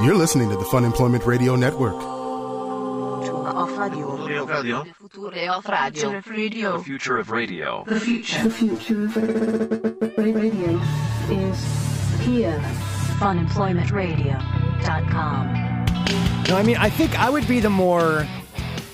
You're listening to the Fun Employment Radio Network. Off radio. Radio. Future off radio. radio. The future of radio. The future. The future of radio is here. funemploymentradio.com. No, I mean, I think I would be the more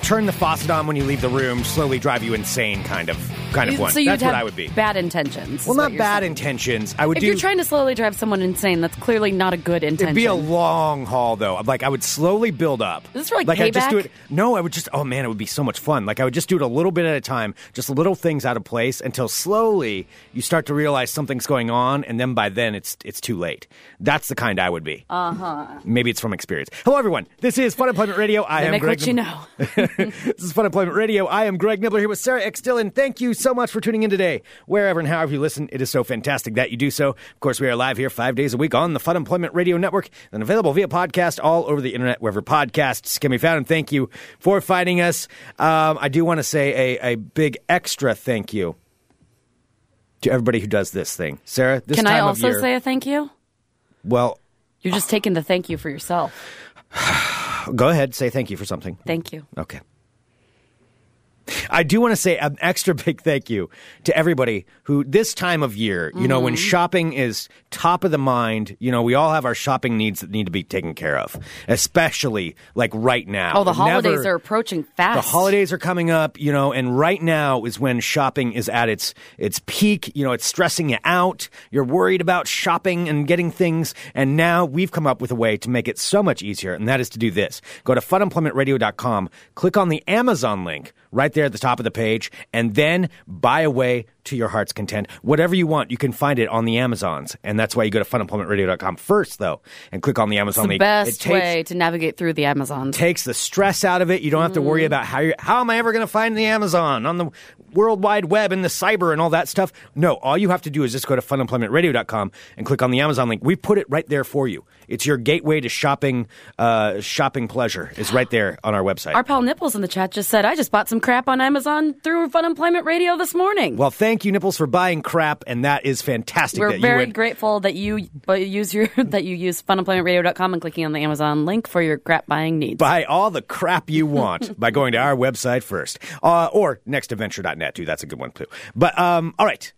turn the faucet on when you leave the room, slowly drive you insane kind of kind of You- one. So you'd That's have what I would be. bad intentions. well, not bad saying. intentions. I would If do. you're trying to slowly drive someone insane, that's clearly not a good intention. It'd be a long haul, though. Like I would slowly build up. Is this for, like, I just do it. No, I would just. Oh man, it would be so much fun. Like I would just do it a little bit at a time, just little things out of place until slowly you start to realize something's going on, and then by then it's it's too late. That's the kind I would be. Uh huh. Maybe it's from experience. Hello, everyone. This is Fun Employment Radio. I They am Greg. what you know. this is Fun Employment Radio. I am Greg Nibbler here with Sarah X. Dillon. Thank you so much for tuning in today. Wherever and however you listen, it is so fantastic that you do so. Of course, we are live here five days a week on the Fun Employment Radio Network and available via podcast all over the internet, wherever podcasts can be found. And thank you for finding us. Um, I do want to say a, a big extra thank you to everybody who does this thing. Sarah, this Can I also year, say a thank you? well, You're just taking the thank you for yourself. go ahead, say thank you for something. Thank you. Okay. I do want to say an extra big thank you to everybody who this time of year, you know, Mm-hmm. when shopping is top of the mind, you know, we all have our shopping needs that need to be taken care of, especially like right now. Oh, the holidays Never- are approaching fast. the holidays are coming up, you know, and right now is when shopping is at its its peak. You know, it's stressing you out. You're worried about shopping and getting things, and now we've come up with a way to make it so much easier, and that is to do this. Go to funemploymentradio.com, click on the Amazon link right there at the top of the page, and then buy away to your heart's content. Whatever you want, you can find it on the Amazons, and that's why you go to funemploymentradio.com first, though, and click on the Amazon It's the link. best it takes, way to navigate through the Amazon. takes the stress out of it. You don't have to worry about how you how am I ever going to find the Amazon on the World Wide Web and the cyber and all that stuff. No, all you have to do is just go to funemploymentradio.com and click on the Amazon link. We put it right there for you. It's your gateway to shopping uh, shopping pleasure. is right there on our website. Our pal Nipples in the chat just said, I just bought some crap on Amazon through Fun Employment Radio this morning. well, thank you, Nipples, for buying crap, and that is fantastic. We're that very went, grateful that you use your that you use funemploymentradio.com and clicking on the Amazon link for your crap buying needs. buy all the crap you want by going to our website first uh, or nextadventure.net too that's a good one too but um, all right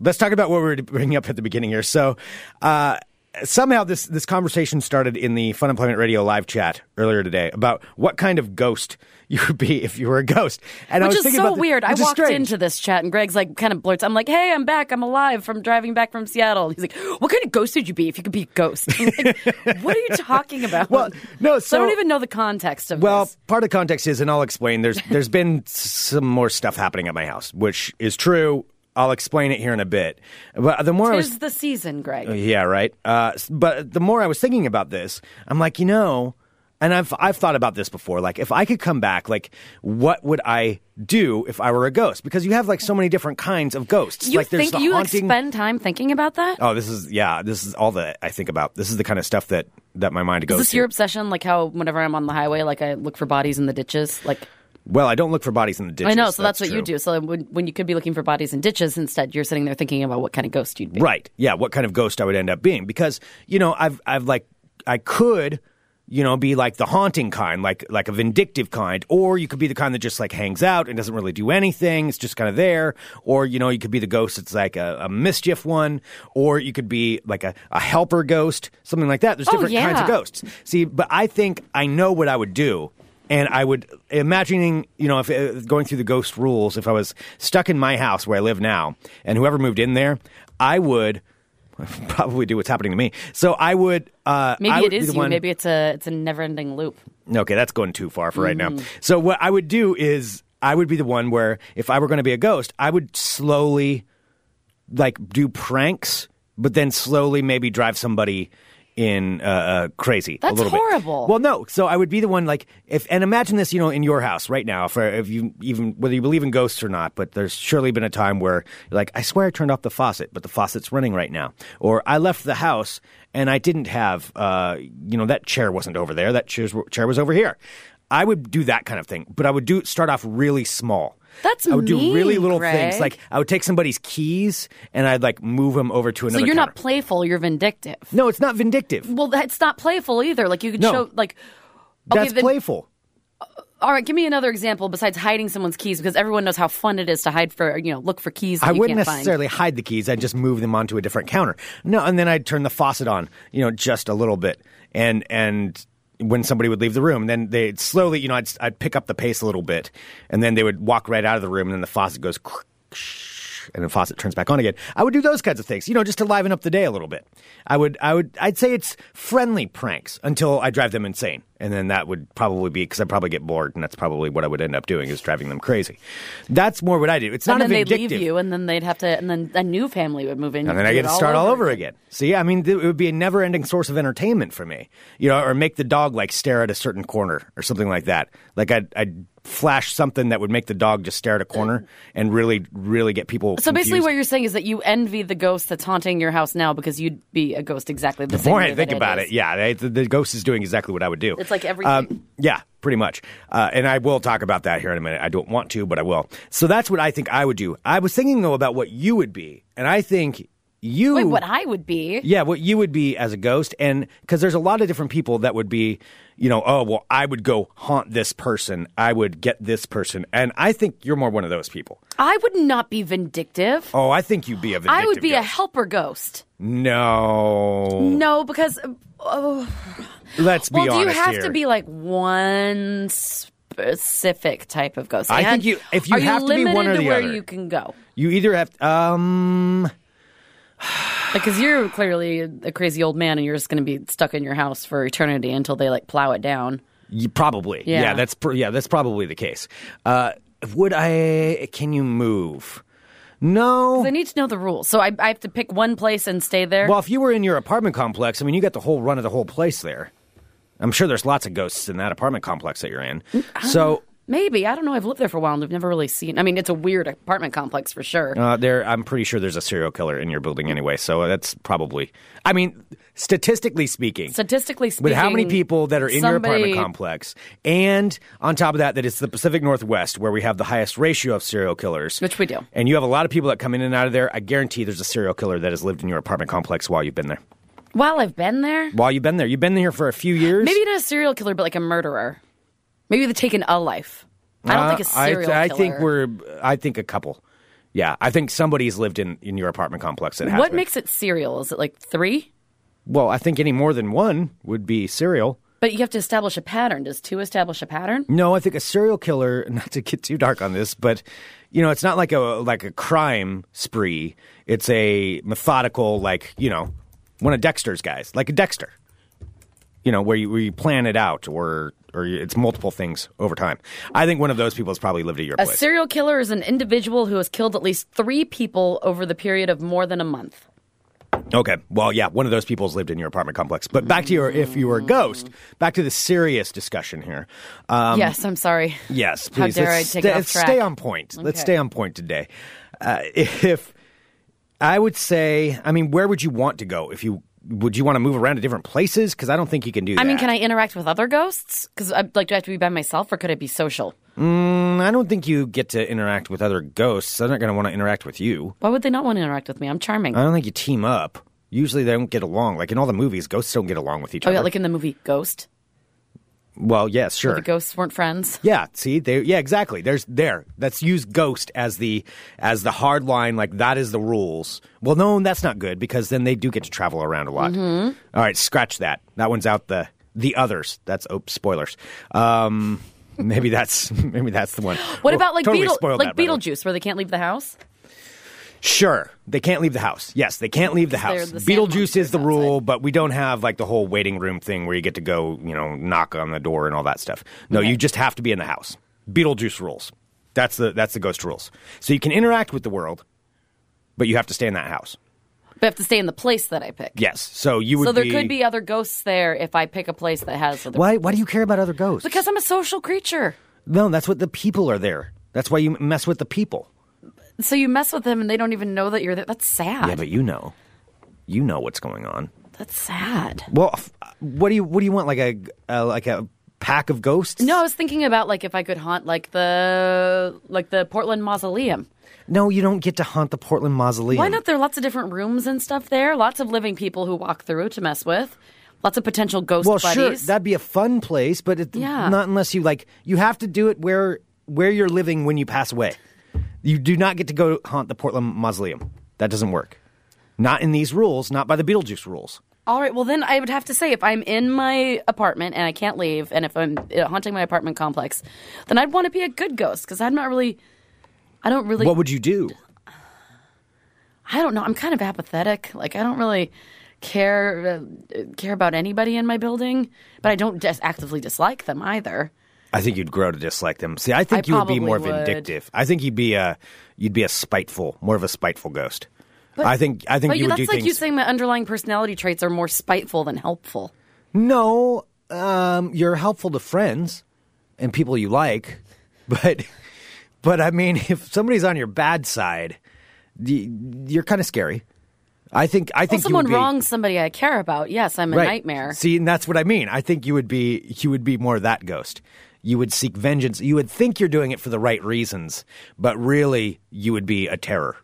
let's talk about what we were bringing up at the beginning here so uh, somehow this this conversation started in the fun employment radio live chat earlier today about what kind of ghost you would be if you were a ghost and I Which was is thinking so about the- weird. I walked into this chat and Greg's like kind of blurts. I'm like, "Hey, I'm back. I'm alive from driving back from Seattle." He's like, "What kind of ghost would you be if you could be a ghost?" Like, what are you talking about? Well, no, I so- I don't even know the context of Well, this. part of the context is, and I'll explain. There's there's been some more stuff happening at my house, which is true. I'll explain it here in a bit. But the more I was the season, Greg. Yeah, right. Uh, but the more I was thinking about this, I'm like, you know, and I've I've thought about this before. Like, if I could come back, like, what would I do if I were a ghost? Because you have like so many different kinds of ghosts. You like, there's think the you haunting. spend time thinking about that? oh, this is yeah. This is all that I think about. This is the kind of stuff that that my mind goes Is this to. your obsession? Like how whenever I'm on the highway, like I look for bodies in the ditches. Like well, I don't look for bodies in the ditches. I know, so that's, what true. you do. So when, when you could be looking for bodies in ditches, instead you're sitting there thinking about what kind of ghost you'd be. Right. Yeah. What kind of ghost I would end up being? Because you know, I've I've like I could, you know, be like the haunting kind, like like a vindictive kind, or you could be the kind that just like hangs out and doesn't really do anything. It's just kind of there. Or you know, you could be the ghost that's like a, a mischief one, or you could be like a, a helper ghost, something like that. There's Oh, different kinds of ghosts. See, but I think I know what I would do. And I would imagining, you know, if uh, going through the ghost rules, if I was stuck in my house where I live now, and whoever moved in there, I would probably do what's happening to me. So I would. Uh, Maybe I would be is you. one- Maybe it's a it's a never ending loop. Okay, that's going too far for right Mm. now. So what I would do is I would be the one where if I were going to be a ghost, I would slowly like do pranks, but then slowly maybe drive somebody in uh, uh, crazy. a That's little bit. horrible. Well, no. So I would be the one like if and imagine this, you know, in your house right now. For if you even whether you believe in ghosts or not, but there's surely been a time where you're like, I swear I turned off the faucet, but the faucet's running right now, or I left the house and I didn't have, uh, you know, that chair wasn't over there. That chair's, chair was over here. I would do that kind of thing, but I would do start off really small. That's me. I would do really mean, little things. Like I would take somebody's keys and I'd like move them over to another. So you're not playful, you're vindictive. no, it's not vindictive. Well, that's not playful either. Like you could No. show like okay, That's then- playful. All right, give me another example besides hiding someone's keys because everyone knows how fun it is to hide for, you know, look for keys that I wouldn't necessarily hide the keys. I'd just move them onto a different counter. No, and then I'd turn the faucet on, you know, just a little bit. And and when somebody would leave the room, then they'd slowly, you know, I'd I'd pick up the pace a little bit, and then they would walk right out of the room, and then the faucet goes. And the faucet turns back on again. I would do those kinds of things, you know, just to liven up the day a little bit. I would, I would, I'd say it's friendly pranks until I drive them insane, and then that would probably be because I'd probably get bored, and that's probably what I would end up doing is driving them crazy. That's more what I do. It's not And then a they'd leave you, and then they'd have to, and then a new family would move in. And then I get to start all over again. See, I mean, th- it would be a never-ending source of entertainment for me, you know, or make the dog like stare at a certain corner or something like that. Like I'd, I'd flash something that would make the dog just stare at a corner and really, really get people. So basically, confused. what you're saying is that you envy the ghost that's haunting your house now because you'd be a ghost exactly the, the same more I think about is. it, yeah, they, the, the ghost is doing exactly what I would do. It's like everything. Um, yeah, pretty much. Uh, and I will talk about that here in a minute. I don't want to, but I will. So that's what I think I would do. I was thinking though about what you would be, and I think you. Wait, what I would be? Yeah, what you would be as a ghost, and because there's a lot of different people that would be, you know, oh well, I would go haunt this person, I would get this person, and I think you're more one of those people. I would not be vindictive. Oh, I think you'd be a vindictive I would be a helper ghost. no. No, because oh, Let's be well, do you have here. to be like one specific type of ghost? I And think you- if you have you to be one or the where other. you can go. You either have um. Because you're clearly a crazy old man, and you're just going to be stuck in your house for eternity until they like plow it down. You probably. Yeah. Yeah, that's pr- yeah, that's probably the case. Uh, would I? Can you move? No. I need to know the rules, so I, I have to pick one place and stay there. Well, if you were in your apartment complex, I mean, you got the whole run of the whole place there. I'm sure there's lots of ghosts in that apartment complex that you're in. So Maybe I don't know. I've lived there for a while, and I've never really seen. I mean, it's a weird apartment complex for sure. uh, there, I'm pretty sure there's a serial killer in your building anyway. So that's probably. I mean, statistically speaking, Statistically speaking, with how many people that are in your apartment complex, and on top of that, that it's the Pacific Northwest where we have the highest ratio of serial killers, Which we do. and you have a lot of people that come in and out of there. I guarantee there's a serial killer that has lived in your apartment complex while you've been there. While I've been there, While you've been there, you've been there for a few years. maybe not a serial killer, but like a murderer. Maybe they've taken a life. I don't think a Uh, I- serial I, killer. think we're. I think a couple. Yeah, I think somebody's lived in in your apartment complex that has. What been. makes it serial? Is it like three? Well, I think any more than one would be serial. But you have to establish a pattern. Does two establish a pattern? No, I think a serial killer. Not to get too dark on this, but you know, it's not like a like a crime spree. It's a methodical, like you know, one of Dexter's guys, like a Dexter. You know, where you where you plan it out, or or it's multiple things over time. I think one of those people has probably lived at your apartment. A place. serial killer is an individual who has killed at least three people over the period of more than a month. Okay. Well, yeah, one of those people has lived in your apartment complex. But back to your if you were a ghost, back to the serious discussion here. Um, yes, I'm sorry. yes, please. How dare I let's take stay, it off track. stay on point. Let's stay on point today. Uh, if I would say, I mean, where would you want to go? If you would you want to move around to different places? Because I don't think you can do that. I mean, can I interact with other ghosts? Because like, do I have to be by myself, or could it be social? Mm, I don't think you get to interact with other ghosts. They're not going to want to interact with you. Why would they not want to interact with me? I'm charming. I don't think you team up. Usually they don't get along. Like in all the movies, ghosts don't get along with each oh other. Oh yeah, like in the movie Ghost. Well, yes, sure. The ghosts weren't friends. Yeah, see, they yeah, exactly. There's there. Let's use ghost as the as the hard line. Like that is the rules. Well, no, that's not good because then they do get to travel around a lot. Mm-hmm. All right, scratch that. That one's out. The the others. That's oh, spoilers. Um, maybe that's maybe that's the one. What Oh, about like totally Beetle, like that, by the way. Beetlejuice, where they can't leave the house? Sure, they can't leave the house. Yes, they can't leave the house. the Beetlejuice is the rule, outside. but we don't have like the whole waiting room thing where you get to go, you know, knock on the door and all that stuff. No, you just have to be in the house. Beetlejuice rules. That's the that's the ghost rules. So you can interact with the world, but you have to stay in that house. But I have to stay in the place that I pick. Yes. So you would. So there be, could be other ghosts there if I pick a place that has other. Why? Why do you care about other ghosts? Because I'm a social creature. no, that's what the people are there. That's why you mess with the people. So you mess with them and they don't even know that you're there. That's sad. Yeah, but you know, you know what's going on. That's sad. Well, f- what do you what do you want? Like a uh, like a pack of ghosts? No, I was thinking about like if I could haunt like the like the Portland Mausoleum. No, you don't get to haunt the Portland Mausoleum. Why not? There are lots of different rooms and stuff there. Lots of living people who walk through to mess with. Lots of potential ghost Well, sure, that'd be a fun place, but it, Yeah. not unless you like. You have to do it where where you're living when you pass away. You do not get to go haunt the Portland Mausoleum. That doesn't work. Not in these rules. Not by the Beetlejuice rules. All right. Well, then I would have to say if I'm in my apartment and I can't leave, and if I'm uh, haunting my apartment complex, then I'd want to be a good ghost because I'm not really. I don't really. What would you do? I don't know. I'm kind of apathetic. Like I don't really care uh, care about anybody in my building, but I don't just actively dislike them either. I think you'd grow to dislike them. See, I think I you would be more would. vindictive. I think you'd be a you'd be a spiteful, more of a spiteful ghost. I think I think But you that's do like things. you saying my underlying personality traits are more spiteful than helpful. No, um, you're helpful to friends and people you like, but but I mean, if somebody's on your bad side, you're kind of scary. I think I Well, think you someone would be, wrongs somebody I care about. Yes, I'm a right. nightmare. See, and that's what I mean. I think you would be you would be more that ghost. You would seek vengeance. You would think you're doing it for the right reasons, but really you would be a terror.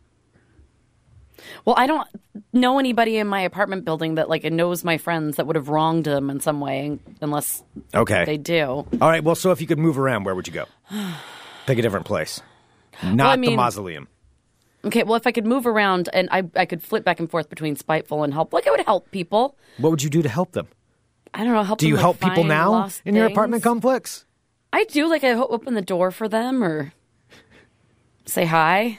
Well, I don't know anybody in my apartment building that like knows my friends that would have wronged them in some way, unless Okay. they do. All right. Well, so if you could move around, where would you go? Pick a different place. Not I the mausoleum. Okay, well, if I could move around and I, I could flip back and forth between spiteful and help, like I would help people. What would you do to help them? I don't know. Help Do them, you like, help people now in your apartment complex? I do. Like I open the door for them or say hi.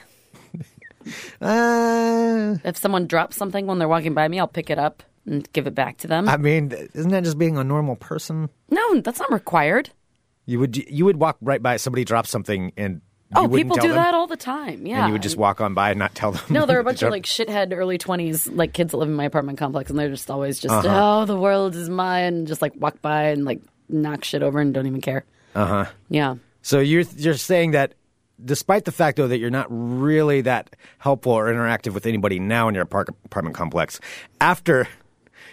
Uh, If someone drops something when they're walking by me, I'll pick it up and give it back to them. I mean, isn't that just being a normal person? no, that's not required. You would you would walk right by somebody drops something and you Oh, people do them? that all the time. Yeah, and you would just walk on by and not tell them. No, there are a bunch of like shithead early twenties like kids that live in my apartment complex, and they're just always just Uh-huh. oh the world is mine, and just like walk by and like knock shit over and don't even care. Uh huh. Yeah. So you're you're saying that despite the fact though that you're not really that helpful or interactive with anybody now in your apart- apartment complex, after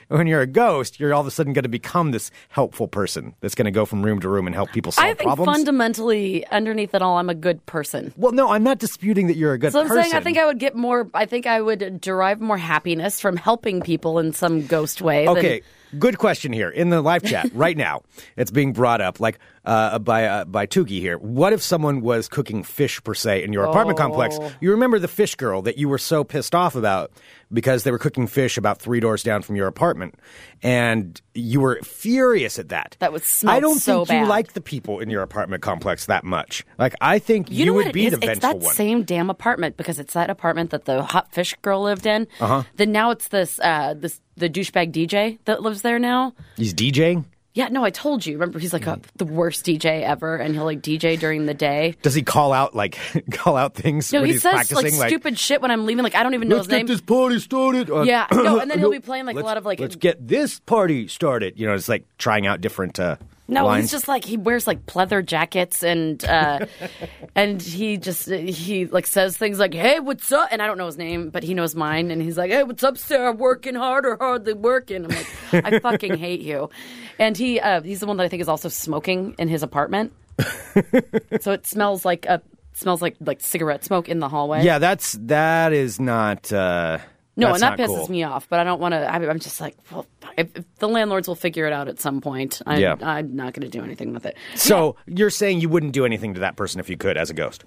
when you're a ghost, you're all of a sudden going to become this helpful person that's going to go from room to room and help people solve I think problems. fundamentally, underneath it all, I'm a good person. well, no, I'm not disputing that you're a good So I'm person. saying I think I would get more. I think I would derive more happiness from helping people in some ghost way. than- Okay, good question here in the live chat right now. It's being brought up like uh, by uh, by Tugi here. What if someone was cooking fish per se in your apartment complex? Oh. You remember the fish girl that you were so pissed off about because they were cooking fish about three doors down from your apartment, and you were furious at that. That was smell I don't so think you like the people in your apartment complex that much. Like I think You, know would be is? the It's vengeful that one. same damn apartment because it's that apartment that the hot fish girl lived in. Uh-huh. Then now it's this uh, this the douchebag DJ that lives there now. He's DJing. Yeah, no, I told you. Remember, he's like a, the worst DJ ever, and he'll like DJ during the day. Does he call out like call out things No, when he he's says practicing? like stupid shit when I'm leaving. Like I don't even know Let's his get name. this party started. Uh, Yeah, no, and then he'll be playing, like, a let's- lot of, like- Let's get this party started. You know, it's like trying out different. Uh, No, lines. he's just like he wears like pleather jackets and uh and he just he like says things like, "Hey, what's up?" And I don't know his name, but he knows mine. And he's like, "Hey, what's up, Sarah? Working hard or hardly working?" I'm like, "I fucking hate you." And he uh, he's the one that I think is also smoking in his apartment, so it smells like a smells like like cigarette smoke in the hallway. yeah. That's that is not. Uh, No, that's and that pisses cool. me off. But I don't want to. I'm just like, well, if, if the landlords will figure it out at some point. I, Yeah. I'm not going to do anything with it. So you're saying you wouldn't do anything to that person if you could as a ghost?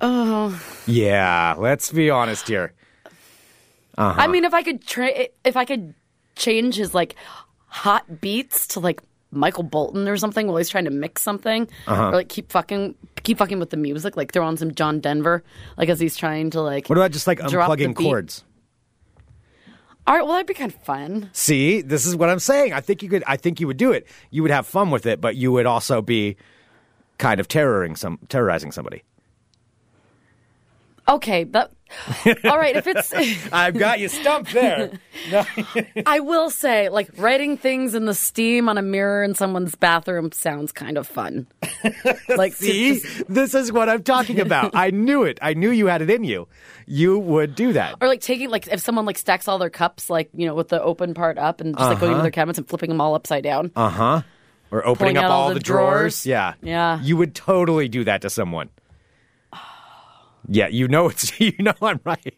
Oh. Yeah, let's be honest here. Uh-huh. I mean, if I could tra- if I could change his like hot beats to like Michael Bolton or something while he's trying to mix something, Uh-huh. or like keep fucking keep fucking with the music, like throw on some John Denver, like as he's trying to like. What about just like unplugging cords? All right, well that'd be kind of fun. See, this is what I'm saying. I think you could. I think you would do it. You would have fun with it, but you would also be kind of terroring some terrorizing somebody. Okay, but All right, if it's. I've got you stumped there. I will say, like writing things in the steam on a mirror in someone's bathroom sounds kind of fun. Like See, just- this is what I'm talking about. I knew it. I knew you had it in you. You would do that. or like taking like if someone like stacks all their cups like you know with the open part up and just like going Uh-huh. into their cabinets and flipping them all upside down. Uh huh. or opening Pulling up all all the the drawers. drawers. Yeah, Yeah. You would totally do that to someone. Yeah, you know it's you know I'm right.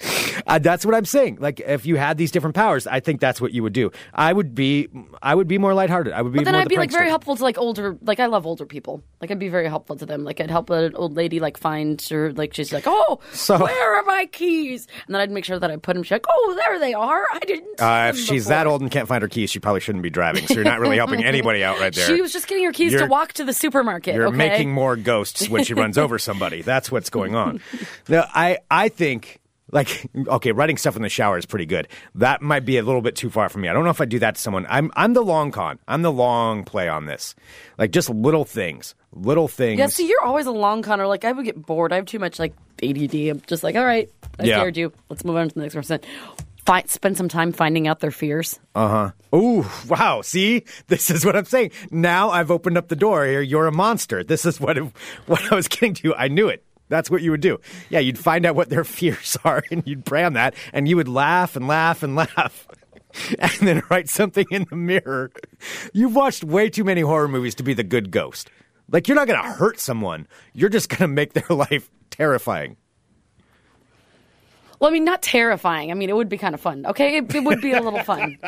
Uh, that's what I'm saying. Like, if you had these different powers, I think that's what you would do. I would be, I would be more lighthearted. I would be. But then more I'd the be like very helpful to like older, like I love older people. Like I'd be very helpful to them. Like I'd help an old lady like find her, like she's like, oh, So- where are my keys? And then I'd make sure that I put them. She's like, oh, there they are. I didn't. see Uh, if she's before." that old and can't find her keys, she probably shouldn't be driving. So you're not really helping anybody out right there. She was just getting her keys to You're- walk to the supermarket. You're okay? making more ghosts when she runs over somebody. That's what's going on. No, I I think like okay, writing stuff in the shower is pretty good. That might be a little bit too far for me. I don't know if I do that to someone. I'm I'm the long con. I'm the long play on this. Like just little things, little things. Yeah, see, you're always a long conner. Like, I would get bored. I have too much, like, ADD. I'm just like, all right, I Yeah. scared you. Let's move on to the next person. Find, spend some time finding out their fears. Uh-huh. Ooh, wow. See, this is what I'm saying. Now I've opened up the door here. You're a monster. This is what it, what I was getting to. I knew it. That's what you would do. Yeah, you'd find out what their fears are and you'd prey on that and you would laugh and laugh and laugh. And then write something in the mirror. You've watched way too many horror movies to be the good ghost. Like you're not going to hurt someone. You're just going to make their life terrifying. Well, I mean, not terrifying. I mean, it would be kind of fun. Okay, it, it would be a little fun.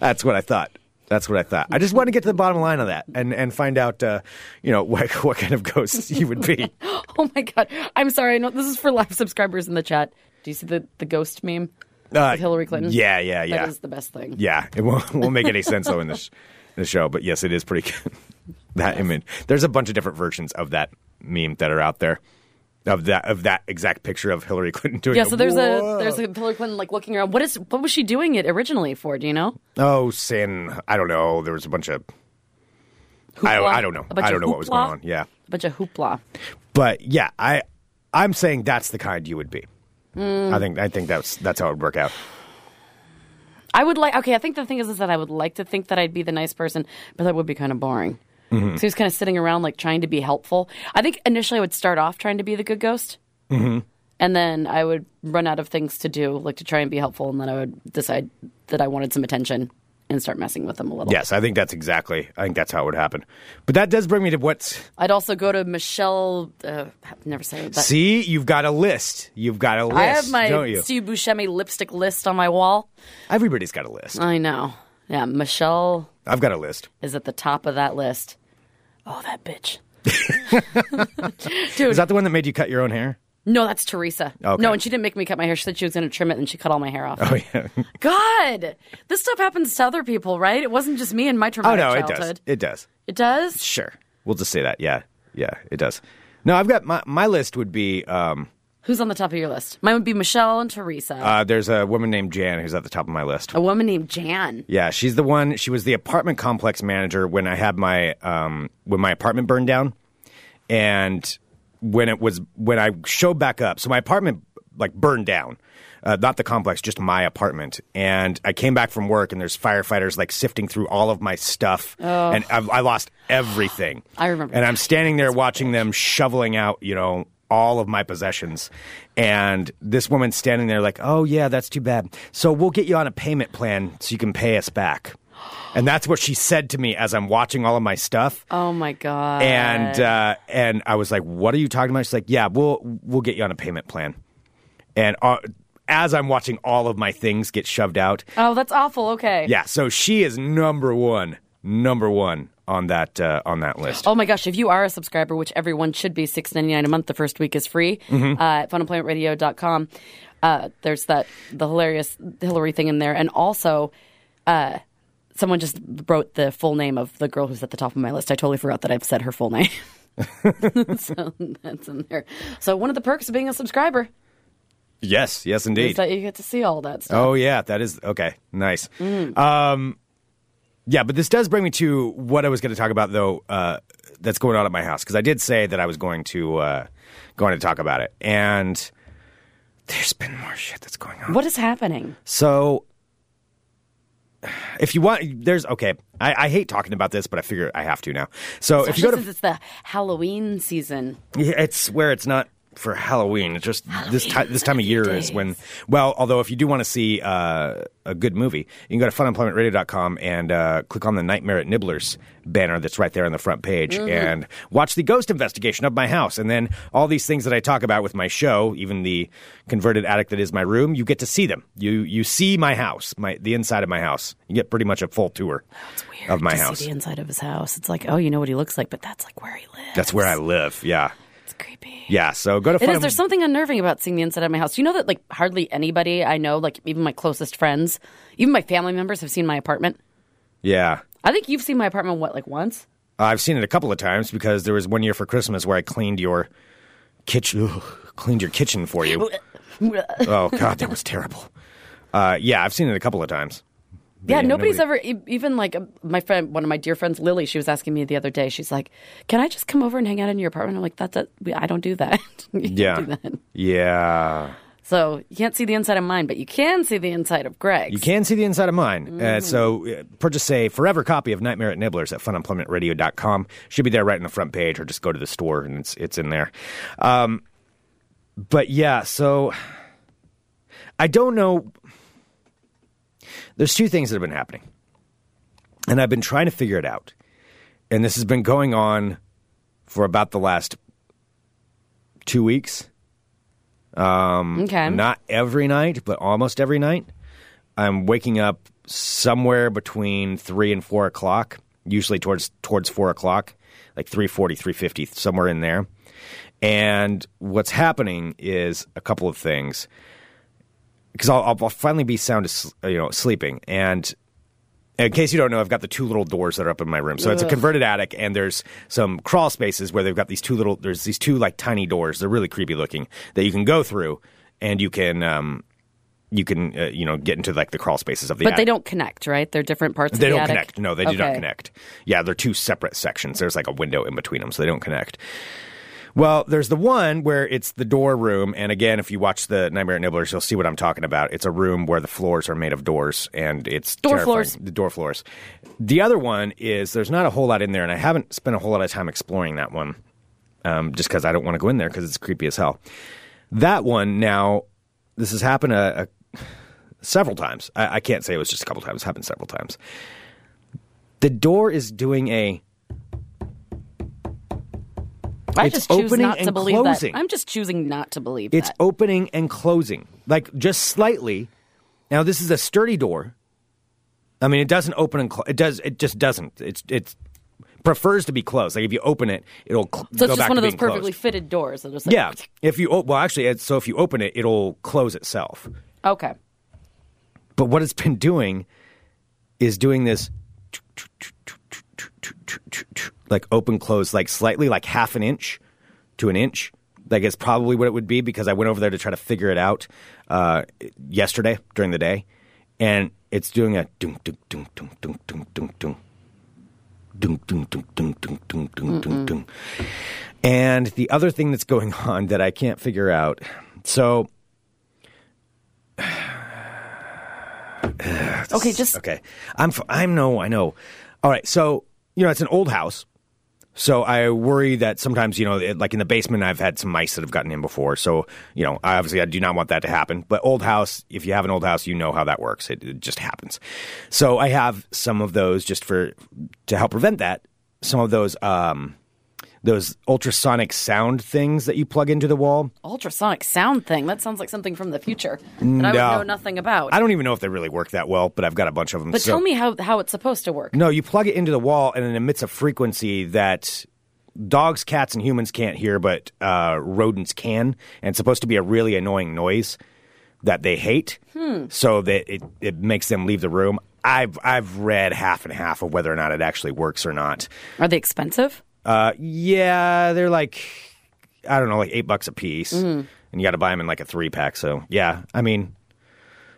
That's what I thought. That's what I thought. I just want to get to the bottom line of that and, and find out, uh, you know, what, what kind of ghost you would be. Oh my god, I'm sorry. I know this is for live subscribers in the chat. Do you see the the ghost meme Uh, with Hillary Clinton? Yeah, yeah, yeah. That is the best thing. yeah, it won't, won't make any sense though in this in the show, but yes, it is pretty good. that image. There's a bunch of different versions of that meme that are out there. Of that of that exact picture of Hillary Clinton doing. Yeah, so there's whoa. a there's a Hillary Clinton like looking around. What is what was she doing it originally for? Do you know? oh sin. I don't know. There was a bunch of. I don't, Hoopla? I don't know. I don't know what was going on. Yeah, A bunch of hoopla. but yeah, I I'm saying that's the kind you would be. Hmm. I think I think that's that's how it would work out. I would like. Okay, I think the thing is, is that I would like to think that I'd be the nice person, but that would be kind of boring. Mm-hmm. So he was kind of sitting around like trying to be helpful. I think initially I would start off trying to be the good ghost, Mm-hmm. and then I would run out of things to do, like to try and be helpful, and then I would decide that I wanted some attention and start messing with them a little. Yes, I think that's exactly. I think that's how it would happen. But that does bring me to what's. I'd also go to Michelle. Uh, never say it. But See, you've got a list. You've got a list. I have my don't you? Steve Buscemi lipstick list on my wall. Everybody's got a list. I know. Yeah, Michelle I've got a list. is at the top of that list. Oh, that bitch. Dude, Is that the one that made you cut your own hair? no, that's Teresa. Okay. No, and she didn't make me cut my hair. She said she was going to trim it, and she cut all my hair off. Oh yeah. God, this stuff happens to other people, right? It wasn't just me and my oh traumatic no, it does. It does. It does. Sure. We'll just say that. Yeah. Yeah. It does. No, I've got my my list would be. Um, Who's on the top of your list? Mine would be Michelle and Teresa. uh, there's a woman named Jan who's at the top of my list. a woman named Jan. Yeah, she's the one. She was the apartment complex manager when I had my um, when my apartment burned down, and when it was when I showed back up. So my apartment like burned down, uh, not the complex, just my apartment. And I came back from work, and there's firefighters like sifting through all of my stuff, and I've, I lost everything. I remember And. I'm standing there watching them shoveling out, you know. All of my possessions. And this woman's standing there like, oh, yeah, that's too bad. So we'll get you on a payment plan so you can pay us back. And that's what she said to me as I'm watching all of my stuff. Oh my god. And uh, and I was like, "What are you talking about?" She's like, "Yeah, we'll we'll get you on a payment plan." And uh, as I'm watching all of my things get shoved out, oh, that's awful. Okay. yeah. So she is number one, number one on that uh, on that list. Oh my gosh, if you are a subscriber, which everyone should be, six ninety nine a month, the first week is free Mm-hmm. uh, at funemploymentradio.com. Uh, there's that the hilarious Hillary thing in there. And also, uh, someone just wrote the full name of the girl who's at the top of my list. I totally forgot that I've said her full name. so that's in there. So one of the perks of being a subscriber Yes, yes, is indeed. that you get to see all that stuff. Oh yeah, that is okay. Nice. Mm. Um, yeah, but this does bring me to what I was going to talk about, though. Uh, that's going on at my house because I did say that I was going to uh, going to talk about it, and there's been more shit that's going on. What is happening? So, if you want, there's okay. I, I hate talking about this, but I figure I have to now. So, if you go to since it's the Halloween season. yeah, it's where it's not for Halloween. It's just this time this time of year is when. Well, although if you do want to see uh, a good movie, you can go to funemploymentradio.com and uh, click on the Nightmare at Nibblers banner that's right there on the front page Mm-hmm. and watch the ghost investigation of my house. And then all these things that I talk about with my show, even the converted attic that is my room, you get to see them. You you see my house, my the inside of my house. You get pretty much a full tour Weird of my to house. See the inside of his house. It's like, oh, you know what he looks like, but that's like where he lives. That's where I live. Yeah. Creepy. Yeah. So go to It is. There's something unnerving about seeing the inside of my house. You know that like hardly anybody I know, like even my closest friends, even my family members, have seen my apartment. Yeah. I think you've seen my apartment what like once. I've seen it a couple of times because there was one year for Christmas where I cleaned your kitchen, ugh, cleaned your kitchen for you. oh God, that was terrible. Uh, yeah, I've seen it a couple of times. Yeah, nobody's nobody- ever even like uh, my friend, one of my dear friends, Lily. She was asking me the other day. She's like, "Can I just come over and hang out in your apartment?" I'm like, "That's a, I don't do that. Yeah, do that. yeah. So you can't see the inside of mine, but you can see the inside of Greg's. You can see the inside of mine. Mm-hmm. Uh, so uh, purchase a forever copy of Nightmare at Nibblers at funemploymentradio.com. Should be there right in the front page, or just go to the store and it's it's in there. Um, but yeah, so I don't know. There's two things that have been happening, and I've been trying to figure it out. And this has been going on for about the last two weeks. Um, okay. Not every night, but almost every night. I'm waking up somewhere between three and four o'clock, usually towards towards four o'clock, like 340, 350, somewhere in there. And what's happening is a couple of things. Because I'll, I'll finally be sound, as- you know, sleeping. And in case you don't know, I've got the two little doors that are up in my room. So it's a converted attic, and there's some crawl spaces where they've got these two little. There's these two like tiny doors. They're really creepy looking that you can go through, and you can um, you can uh, you know get into like the crawl spaces of the. but they don't connect, right? They're different parts. They of the don't attic? connect. No, they do not connect. Yeah, they're two separate sections. There's like a window in between them, so they don't connect. Well, there's the one where it's the door room, and again, if you watch the Nightmare at Nibblers, you'll see what I'm talking about. It's a room where the floors are made of doors, and it's Door terrifying. floors. The door floors. The other one is there's not a whole lot in there, and I haven't spent a whole lot of time exploring that one, um, just because I don't want to go in there because it's creepy as hell. That one now, this has happened a, a several times. I, I can't say it was just a couple times. It's happened several times. The door is doing a I It's just choose opening not to believe closing. that. I'm just choosing not to believe It's that. opening and closing, like just slightly. Now this is a sturdy door. I mean, it doesn't open and close. It does. It just doesn't. It's it prefers to be closed. Like if you open it, it'll cl- so go it's just back one of those perfectly closed. fitted doors. Like, Yeah. If you well, actually, it's, so if you open it, it'll close itself. Okay. But what it's been doing is doing this like open close, like slightly, like half an inch to an inch. Like it's probably what it would be because I went over there to try to figure it out uh, yesterday during the day, and it's doing a dunk dunk dunk dunk dunk dunk dunk dunk. Dunk, dunk, dunk, dunk, dunk, dunk, dunk, dunk, dunk. And the other thing that's going on that I can't figure out. So Okay, just Okay, I'm I'm no, I know. All right, so you know it's an old house, so I worry that sometimes you know, it, like in the basement, I've had some mice that have gotten in before. So you know, I obviously I do not want that to happen. But old house, if you have an old house, you know how that works. It, it just happens. So I have some of those just for to help prevent that. Some of those um, those ultrasonic sound things that you plug into the wall. ultrasonic sound thing. That sounds like something from the future that I would know nothing about. I don't even know if they really work that well, but I've got a bunch of them. but so- tell me how how it's supposed to work. No, you plug it into the wall and it emits a frequency that dogs, cats, and humans can't hear, but uh, rodents can. And it's supposed to be a really annoying noise that they hate, so that it, it makes them leave the room. I've I've read half and half of whether or not it actually works or not. Are they expensive? Uh, yeah, they're like I don't know, like eight bucks a piece, and you got to buy them in like a three pack. So yeah, I mean,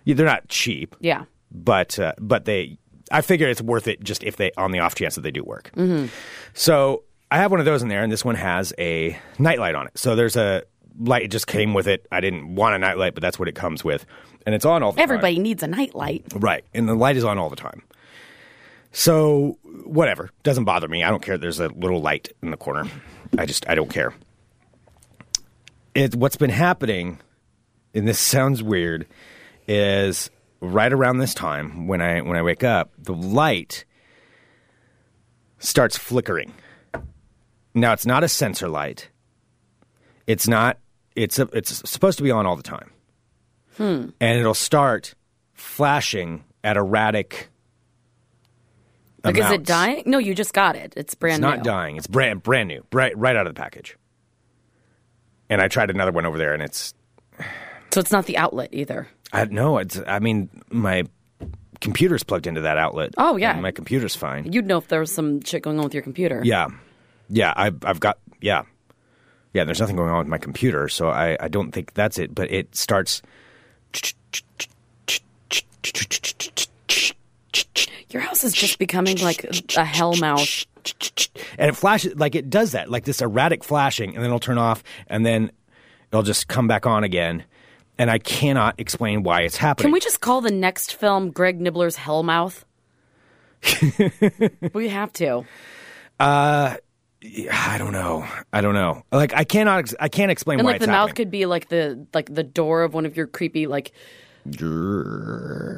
they're not cheap Yeah. but uh, but they I figure it's worth it just if they on the off chance that they do work. So I have one of those in there, and this one has a nightlight on it. So there's a light. It just came with it. I didn't want a nightlight, but that's what it comes with, and it's on all the time. Everybody time. needs a nightlight. right? And the light is on all the time. So whatever doesn't bother me. I don't care. There's a little light in the corner. I just I don't care. it what's been happening, and this sounds weird, is right around this time when I when I wake up, the light starts flickering. Now it's not a sensor light. It's not. It's a, it's supposed to be on all the time, hmm. and it'll start flashing at erratic. Like, is it dying? No, you just got it. It's brand new. It's not new. dying. It's brand brand new, right right out of the package. And I tried another one over there, and it's So it's not the outlet either. I no. It's I mean my computer's plugged into that outlet. Oh, yeah. my computer's fine. You'd know if there was some shit going on with your computer. Yeah, yeah. I I've got yeah, yeah. There's nothing going on with my computer, so I I don't think that's it. But it starts. Your house is just becoming like a hell mouth. and it flashes like it does that like this erratic flashing and then it'll turn off and then it'll just come back on again and i cannot explain why it's happening Can we just call the next film Greg Nibbler's Hellmouth? we have to. Uh, i don't know i don't know like i cannot ex- i can't explain And why like it's the mouth could be like the like the door of one of your creepy like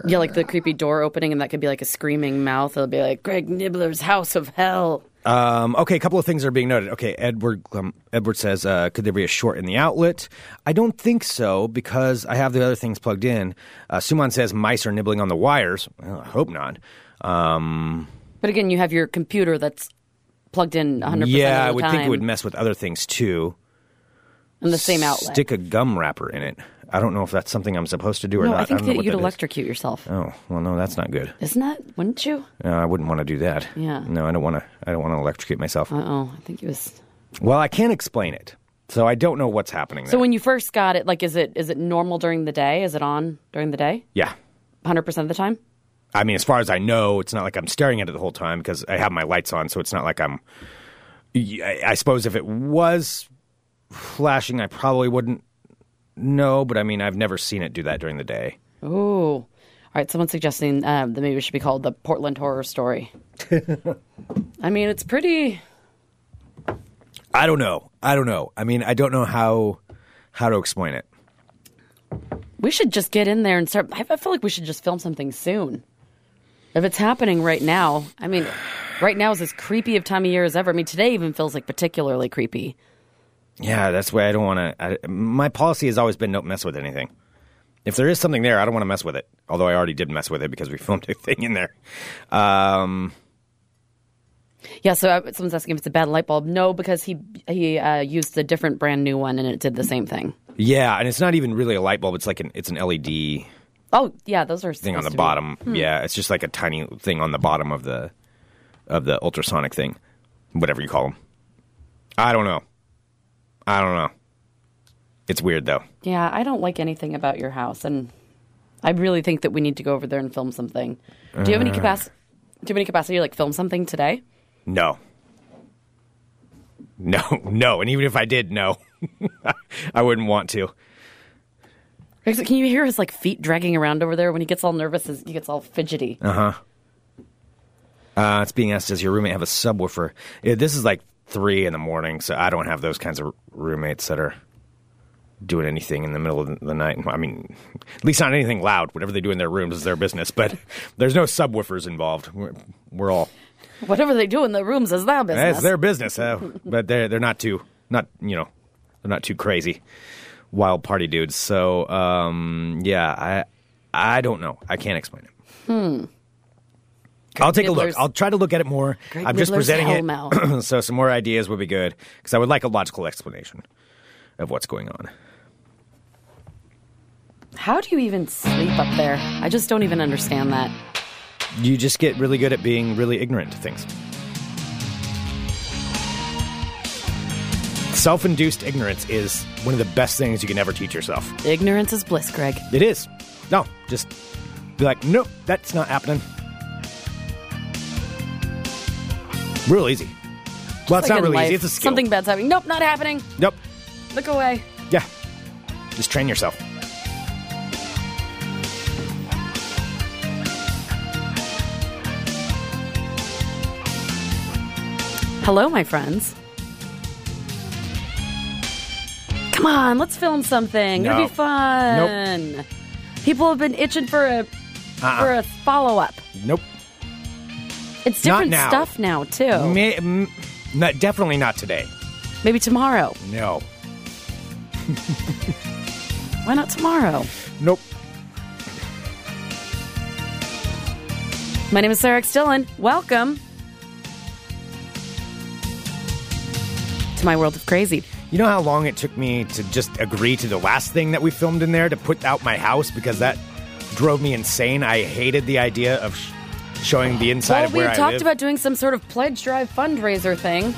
yeah like the creepy door opening and that could be like a screaming mouth. It'll be like Greg Nibbler's House of Hell. um, okay a couple of things are being noted okay edward um, edward says uh, could there be a short in the outlet i don't think so because i have the other things plugged in uh, suman says mice are nibbling on the wires well, i hope not um, But again, you have your computer that's plugged in 100% yeah of the i would time think it would mess with other things too in the same outlet. Stick a gum wrapper in it. I don't know if that's something I'm supposed to do or no, not. I think don't that you'd that is. electrocute yourself. Oh well, no, that's not good. Isn't that? Wouldn't you? No, I wouldn't want to do that. Yeah. No, I don't want to. I don't want to electrocute myself. Uh oh, I think it was. well, I can't explain it, so I don't know what's happening. So when you first got it, like, is it is it normal during the day? Is it on during the day? yeah, Hundred percent of the time. I mean, as far as I know, it's not like I'm staring at it the whole time because I have my lights on, so it's not like I'm. I I suppose if it was flashing, I probably wouldn't know, but I mean, I've never seen it do that during the day. Ooh. All right, someone's suggesting um, that maybe it should be called the Portland Horror Story. I mean, it's pretty. I don't know. I don't know. I mean, I don't know how how to explain it. We should just get in there and start. I I feel like we should just film something soon. If it's happening right now, I mean, right now is as creepy of time of year as ever. I mean, today even feels like particularly creepy. Yeah, that's why I don't want to. My policy has always been don't mess with anything. If there is something there, I don't want to mess with it. Although I already did mess with it because we filmed a thing in there. Um, Yeah, so uh, someone's asking if it's a bad light bulb. No, because he he uh, used a different brand new one and it did the same thing. yeah, and it's not even really a light bulb. It's like an it's an LED Oh, yeah, those are thing on the bottom. Yeah, it's just like a tiny thing on the bottom of the of the ultrasonic thing, whatever you call them. I don't know. I don't know. It's weird though. Yeah, I don't like anything about your house, and I really think that we need to go over there and film something. Do you have any Uh. capacity? Do you have any capacity to like film something today? No. No, no, and even if I did, no, I wouldn't want to. Can you hear his like feet dragging around over there when he gets all nervous? He gets all fidgety. Uh, huh. Uh, it's being asked, does your roommate have a subwoofer? Yeah, this is like three in the morning, so I don't have those kinds of roommates that are doing anything in the middle of the night. I mean, at least not anything loud. Whatever they do in their rooms is their business, but there's no subwoofers involved. We're, we're all Whatever they do in the rooms is their business. it's their business, uh, but they're they're not too not you know they're not too crazy, wild party dudes. So um, yeah, I I don't know. I can't explain it. Hmm. I'll take a look. I'll try to look at it more. Greg I'm just Nibbler's presenting it, so some more ideas would be good because I would like a logical explanation of what's going on. How do you even sleep up there? I just don't even understand that. You just get really good at being really ignorant to things. Self-induced ignorance is one of the best things you can ever teach yourself. Ignorance is bliss, Greg. It is. No, just be like, nope, that's not happening. Real easy. Well, it's Like not really life, easy. It's a skill. Something bad's happening. Nope, not happening. Nope. Look away. Yeah. Just train yourself. Hello, my friends. Come on, let's film something. It'll be fun. People have been itching for a Uh-uh. for a follow up. Nope. It's different now. stuff now too. May, mm, not, definitely not today. Maybe tomorrow. No. Why not tomorrow? Nope. My name is Sarah X. Dillon. Welcome to my world of crazy. You know how long it took me to just agree to the last thing that we filmed in there to put out my house because that drove me insane. I hated the idea of sh- showing the inside Well, of we where I talked live. about doing some sort of pledge drive fundraiser thing.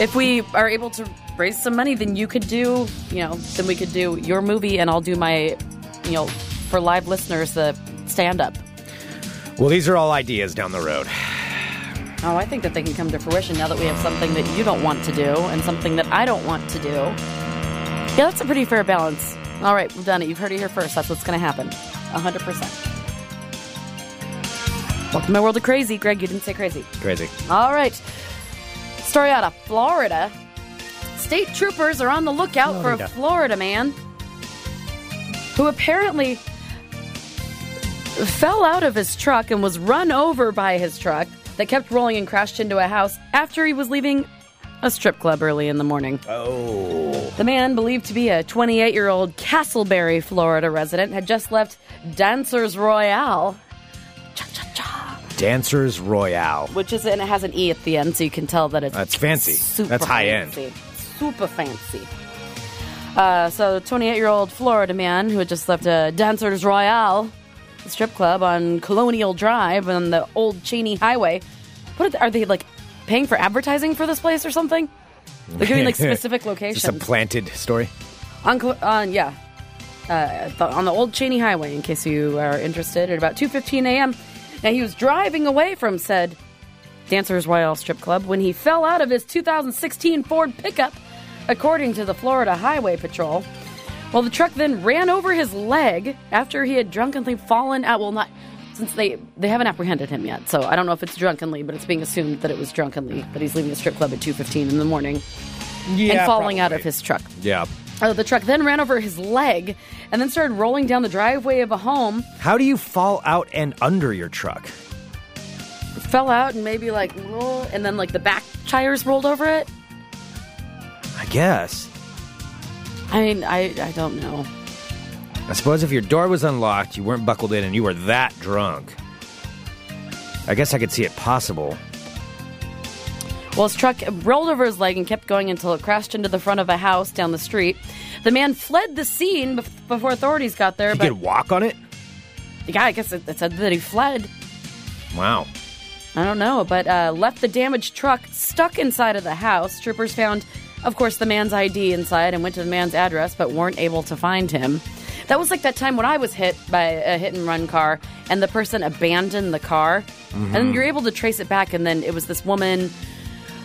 If we are able to raise some money, then you could do, you know, then we could do your movie, and I'll do my, you know, for live listeners, the stand up. well, these are all ideas down the road. Oh, I think that they can come to fruition now that we have something that you don't want to do and something that I don't want to do. Yeah, that's a pretty fair balance. All right, we've done it. You've heard it here first. That's what's going to happen. 100%. Welcome to my world of crazy. Greg, you didn't say crazy. Crazy. All right. Story out of Florida. State troopers are on the lookout for a Florida man who apparently fell out of his truck and was run over by his truck that kept rolling and crashed into a house after he was leaving a strip club early in the morning. Oh. The man, believed to be a 28 year old Casselberry, Florida resident, had just left Dancers Royale. Cha cha cha. Dancers Royale. Which is, and it has an E at the end, so you can tell that it's That's fancy. Super That's high end. fancy. Super fancy. Uh, so, 28 year old Florida man who had just left a Dancers Royale strip club on Colonial Drive on the old Cheney Highway. What are, are they like paying for advertising for this place or something? They're giving like specific Just locations a planted story. on, on yeah, uh, on the old Cheney Highway. In case you are interested, at about 2:15 a.m. Now he was driving away from said Dancers Royale Strip Club when he fell out of his 2016 Ford pickup, according to the Florida Highway Patrol. Well, the truck then ran over his leg after he had drunkenly fallen out. Well, not since they they haven't apprehended him yet, so I don't know if it's drunkenly, but it's being assumed that it was drunkenly that he's leaving a strip club at 2:15 in the morning Yeah. and falling out of his truck. Yeah. Uh, the truck then ran over his leg and then started rolling down the driveway of a home. How do you fall out and under your truck? Fell out and maybe like, roll- and then like the back tires rolled over it. I guess. I mean, I I don't know. I suppose if your door was unlocked, you weren't buckled in, and you were that drunk. I guess I could see it possible. Well, his truck rolled over his leg and kept going until it crashed into the front of a house down the street. The man fled the scene bef- before authorities got there, You but could walk on it? yeah, I guess it, it said that he fled. Wow. I don't know, but uh, left the damaged truck stuck inside of the house. Troopers found, of course, the man's ID inside and went to the man's address, but weren't able to find him. That was like that time when I was hit by a hit and run car, and the person abandoned the car, and then you're able to trace it back, and then it was this woman.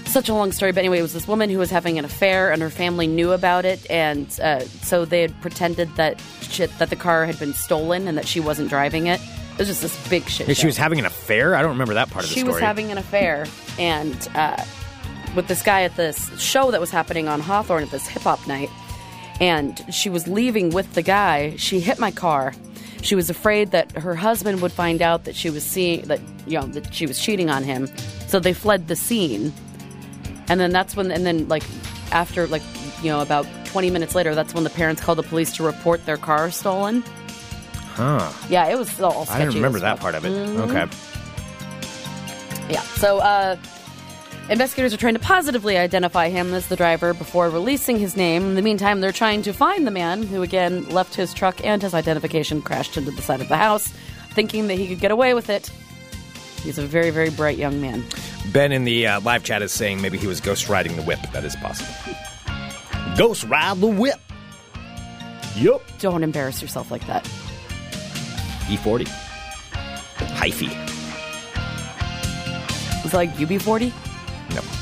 Such a long story, but anyway, it was this woman who was having an affair, and her family knew about it, and uh, so they had pretended that shit that the car had been stolen and that she wasn't driving it. It was just this big shit. Yeah, she was having an affair? I don't remember that part of the she story. was having an affair and uh, with this guy at this show that was happening on Hawthorne at this hip hop night and she was leaving with the guy she hit my car she was afraid that her husband would find out that she was seeing that you know that she was cheating on him so they fled the scene and then that's when and then like after like you know about 20 minutes later that's when the parents called the police to report their car stolen Huh. yeah it was all sketchy I didn't remember that part of it. Mm-hmm. Okay. Yeah. So, uh, investigators are trying to positively identify him as the driver before releasing his name. In the meantime, they're trying to find the man who again left his truck and his identification crashed into the side of the house, thinking that he could get away with it. He's a very, very bright young man. Ben in the uh, live chat is saying maybe he was ghost riding the whip. That is possible. Ghost ride the whip. Yup. Don't embarrass yourself like that. E40. Hyphy. It's like UB40. No.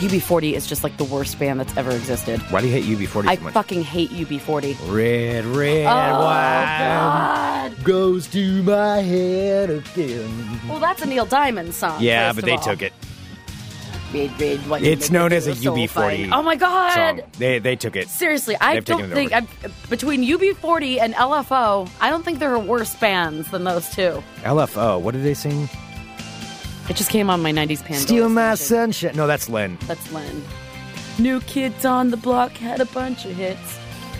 God, UB40 is just like the worst band that's ever existed. Why do you hate UB40 I so much? fucking hate UB40. Red, red Oh, wine God. goes to my head again. Well, that's a Neil Diamond song. Yeah, first but of they all. took it. red, red, white. It's make known as a so UB40 fine. Oh my god! song. They they took it. Seriously, I They've taken don't it think over. I'm, between UB40 and LFO, I don't think there are worse bands than those two. LFO. What did they sing? It just came on my '90s Pandora. Steal my station. sunshine. No, that's Len. That's Len. New kids on the block had a bunch of hits.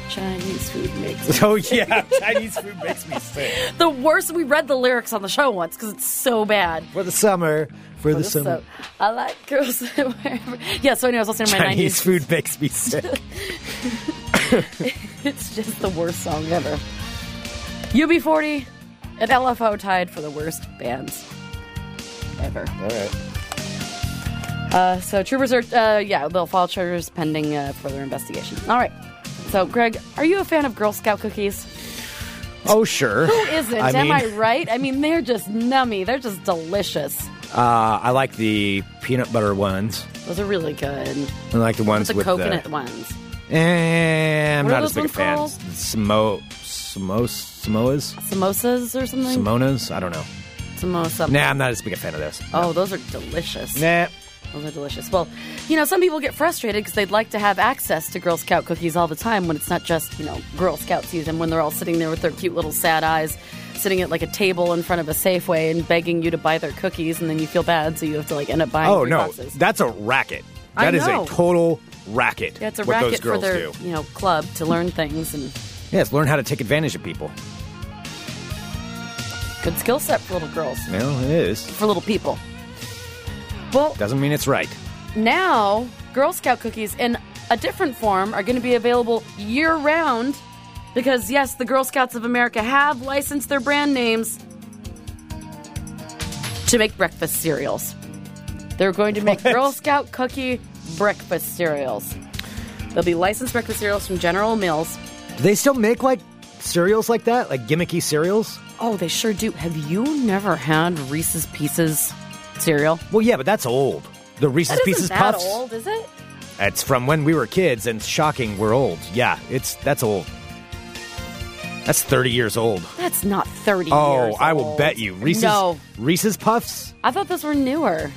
Chinese food makes me Oh yeah, Chinese food makes me sick. the worst. We read the lyrics on the show once because it's so bad. For the summer, for the summer. So I like girls. Yeah. So anyway, I was listening to my Chinese 90s. food makes me sick. It's just the worst song ever. UB40 and LFO tied for the worst bands ever. All right. Uh, so troopers are, uh, yeah, they'll file charges pending uh, further investigation. All right. So, Greg, are you a fan of Girl Scout cookies? Oh sure. Who isn't? I Am mean, I right? I mean, they're just nummy. They're just delicious. Uh, I like the peanut butter ones. Those are really good. I like the ones with The with coconut the. ones. Eh, I'm What not as big a fan. called? Samo, Samos, Samoas, Samosas or something? Simonas. I don't know. Samosa. Nah, I'm not as big a fan of this. Oh, those are delicious. Nah. Those are delicious. Well, you know, some people get frustrated because they'd like to have access to Girl Scout cookies all the time when it's not just, you know, Girl Scout season, when they're all sitting there with their cute little sad eyes, sitting at like a table in front of a Safeway and begging you to buy their cookies, and then you feel bad, so you have to like end up buying Oh no, boxes. that's a racket. That is a total racket. yeah, it's a those racket for their, do. you know, club to learn things and Yes, learn how to take advantage of people. Good skill set for little girls, Well, it is. for little people. Well, Doesn't mean it's right. now Girl Scout cookies in a different form are going to be available year round because, yes, the Girl Scouts of America have licensed their brand names to make breakfast cereals. They're going to make What? Girl Scout cookie breakfast cereals. They'll be licensed breakfast cereals from General Mills. Do they still make like cereals like that, like gimmicky cereals? Oh, they sure do. Have you never had Reese's Pieces cereal? Well, yeah, but that's old. The Reese's That Pieces isn't that Puffs. old, is it? It's from when we were kids, and shocking, we're old. Yeah, it's that's old. That's thirty years old. That's not 30 Oh, years I will old. bet you Reese's No, Reese's Puffs. I thought those were newer.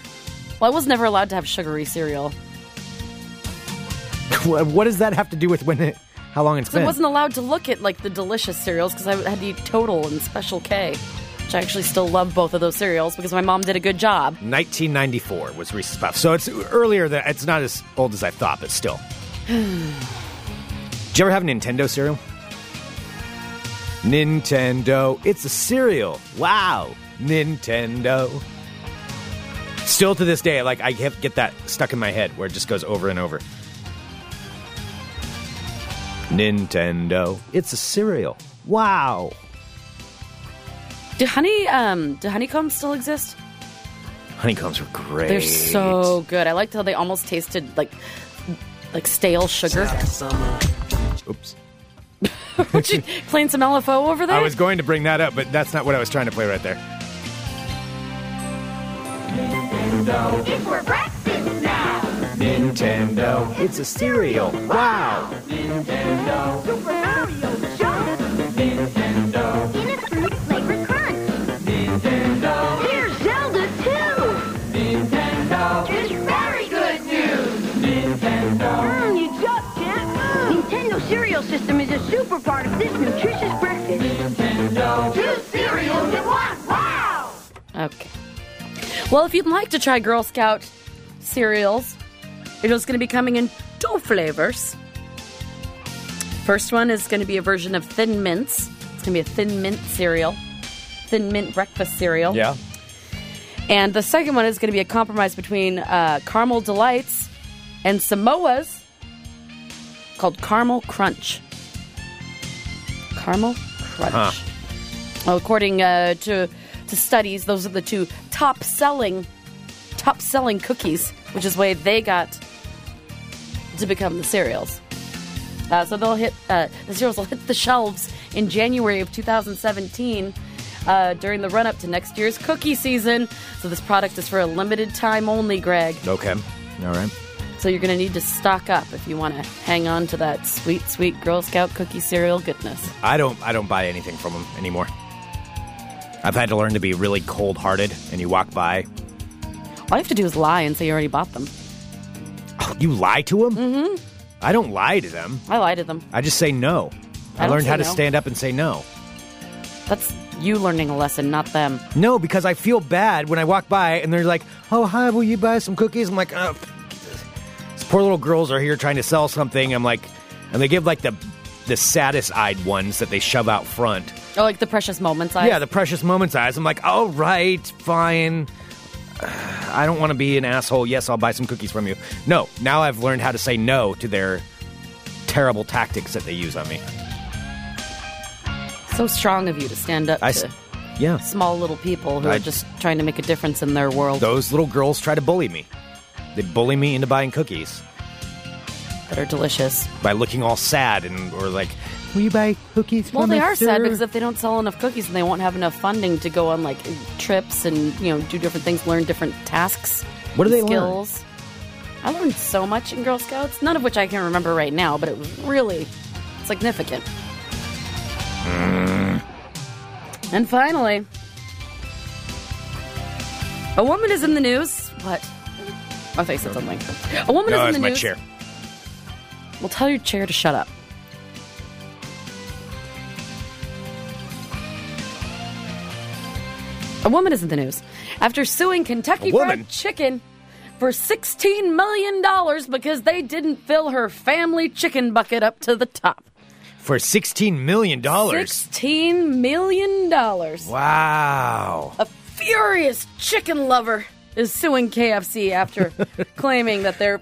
Well, I was never allowed to have sugary cereal. what does that have to do with when it? How long it's been? I wasn't allowed to look at like the delicious cereals because I had to eat Total and Special K, which I actually still love both of those cereals because my mom did a good job. 1994 was Reese's Puffs, so it's earlier. Than it's not as old as I thought, but still. Did you ever have Nintendo cereal? Nintendo, it's a cereal. Wow, Nintendo. Still to this day, like I get that stuck in my head where it just goes over and over. Nintendo, it's a cereal. Wow. Do honey um do honeycombs still exist? Honeycombs were great. They're so good. I liked how they almost tasted like like stale sugar. Oops. Would you playing some LFO over there? I was going to bring that up, but that's not what I was trying to play right there. It's for breakfast now. Nintendo, it's a cereal. Wow. Nintendo. Super Mario Jump. Nintendo. In a fruit flavored crunch. Nintendo. Here's Zelda too. Nintendo. It's very good news. Nintendo. Mmm, you just can't move. Nintendo cereal system is a super part of this nutritious breakfast. Nintendo. Two cereals in one. Wow. Okay. Well, if you'd like to try Girl Scout cereals, it is going to be coming in two flavors. First one is going to be a version of Thin Mints. It's going to be a Thin Mint cereal, Thin Mint breakfast cereal. Yeah. And the second one is going to be a compromise between uh, Caramel Delights and Samoa's called Caramel Crunch. Caramel Crunch. Well, according uh, to to studies, those are the two top selling top selling cookies, which is why they got to become the cereals. Uh, so they'll hit uh, the cereals will hit the shelves in January of 2017 uh, during the run up to next year's cookie season. So this product is for a limited time only, Greg. Okay. All right. So you're going to need to stock up if you want to hang on to that sweet, sweet Girl Scout cookie cereal goodness. I don't. I don't buy anything from them anymore. I've had to learn to be really cold-hearted, and you walk by. All you have to do is lie and say you already bought them. You lie to them? Mm-hmm. I don't lie to them. I lie to them. I just say no. I, I learned how to stand up and say no. That's you learning a lesson, not them. No, because I feel bad when I walk by and they're like, "Oh, hi, will you buy some cookies?" I'm like, "Oh, these poor little girls are here trying to sell something." I'm like, and they give like the the saddest eyed ones that they shove out front. Oh, like the precious moments. I Yeah, the precious moments eyes. I'm like, "All right, fine." I don't want to be an asshole. Yes, I'll buy some cookies from you. No, now I've learned how to say no to their terrible tactics that they use on me. so strong of you to stand up I to yeah. small little people who I- are just trying to make a difference in their world Those little girls try to bully me. They bully me into buying cookies. that are delicious. by looking all sad and or like, will you buy cookies? Well, for they me, are sad because if they don't sell enough cookies, then they won't have enough funding to go on like trips and you know do different things, learn different tasks. What do and they learn? skills. I learned so much in Girl Scouts, none of which I can remember right now, but it was really significant. Mm. And finally, a woman is in the news. What? I thought you said something. A woman no, is in the news. my news. chair. Well, tell your chair to shut up. A woman is in the news after suing Kentucky Fried Chicken for $16 million because they didn't fill her family chicken bucket up to the top. For sixteen million dollars. $16 million. Wow. A furious chicken lover is suing KFC after claiming that their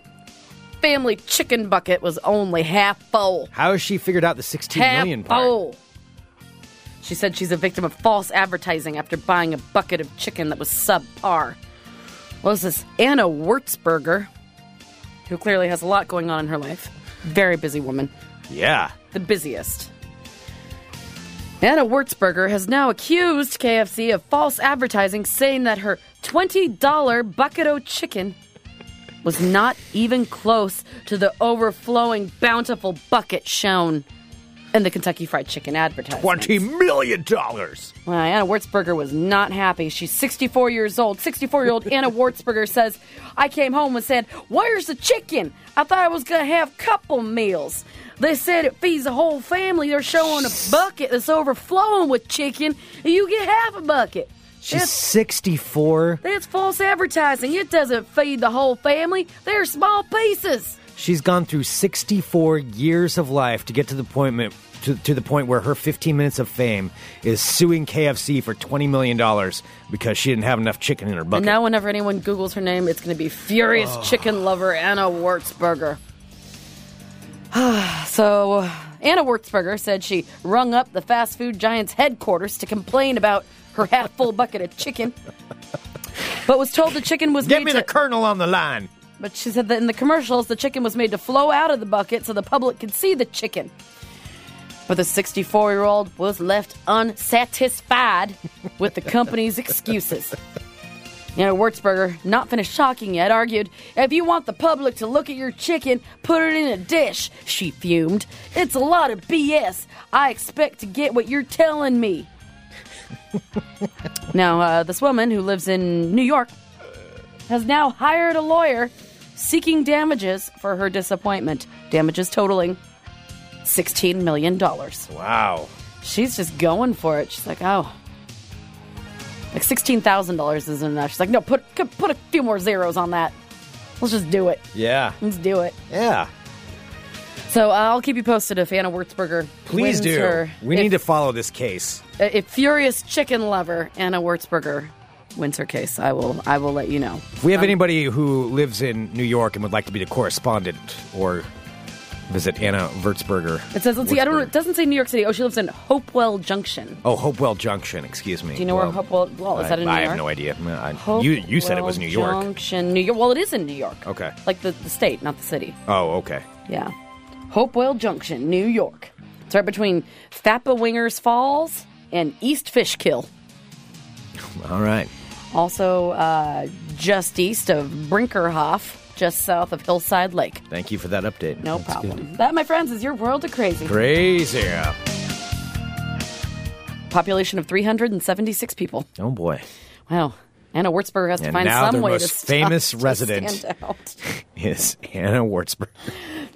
family chicken bucket was only half full. How has she figured out the sixteen half million part? full. She said she's a victim of false advertising after buying a bucket of chicken that was subpar. What was this? Anna Wurzberger, who clearly has a lot going on in her life. Very busy woman. Yeah. The busiest. Anna Wurzberger has now accused KFC of false advertising, saying that her $20 bucket o' chicken was not even close to the overflowing, bountiful bucket shown in the Kentucky Fried Chicken advertisement. Twenty million dollars. Well, Anna Wurzberger was not happy. She's 64 years old. 64 year old Anna Wurzberger says, I came home and said, Where's the chicken? I thought I was going to have a couple meals. They said it feeds the whole family. They're showing a bucket that's overflowing with chicken, and you get half a bucket. She's That's, sixty-four. that's false advertising. It doesn't feed the whole family. They're small pieces. She's gone through sixty-four years of life to get to the point to, to the point where her fifteen minutes of fame is suing KFC for twenty million dollars because she didn't have enough chicken in her bucket. And now, whenever anyone Googles her name, it's going to be Furious Chicken Lover Anna Wurzberger. so, Anna Wurzberger said she rung up the fast food giant's headquarters to complain about her half full bucket of chicken, but was told the chicken was Get me to, the colonel on the line. But she said that in the commercials, the chicken was made to flow out of the bucket so the public could see the chicken. But the 64 year old was left unsatisfied with the company's excuses. You know, Wurzberger, not finished talking yet, argued, if you want the public to look at your chicken, put it in a dish. She fumed. It's a lot of BS. I expect to get what you're telling me. now, uh, this woman who lives in New York has now hired a lawyer seeking damages for her disappointment. Damages totaling $16 million. Wow. She's just going for it. She's like, oh. Like $16,000 isn't enough. She's like, no, put, put a few more zeros on that. Let's just do it. Yeah. Let's do it. Yeah. So uh, I'll keep you posted if Anna Wurzberger Please do. her. we if, need to follow this case. uh, If furious chicken lover Anna Wurzberger wins her case, I will. I will let you know. If we have anybody who lives in New York and would like to be the correspondent or visit Anna Würzberger. It says, let's see. I don't. It doesn't say New York City. Oh, she lives in Hopewell Junction. Oh, Hopewell Junction. Excuse me. Do you know where Hopewell? Well, is that in New I York? I have no idea. Uh, I- you you said it was New York. Junction, New York. Well, it is in New York. Okay. Like the, the state, not the city. Oh, okay. Yeah. Hopewell Junction, New York. It's right between Wappingers Falls and East Fishkill. All right. Also, uh, just east of Brinckerhoff, just south of Hillside Lake. Thank you for that update. No That's problem. good. That, my friends, is your world of crazy. Crazy. Population of 376 people. Oh boy. Wow. Anna Wurzburger has to And find now some their way most to stop- famous to resident. stand out. Is Anna Wurzburg.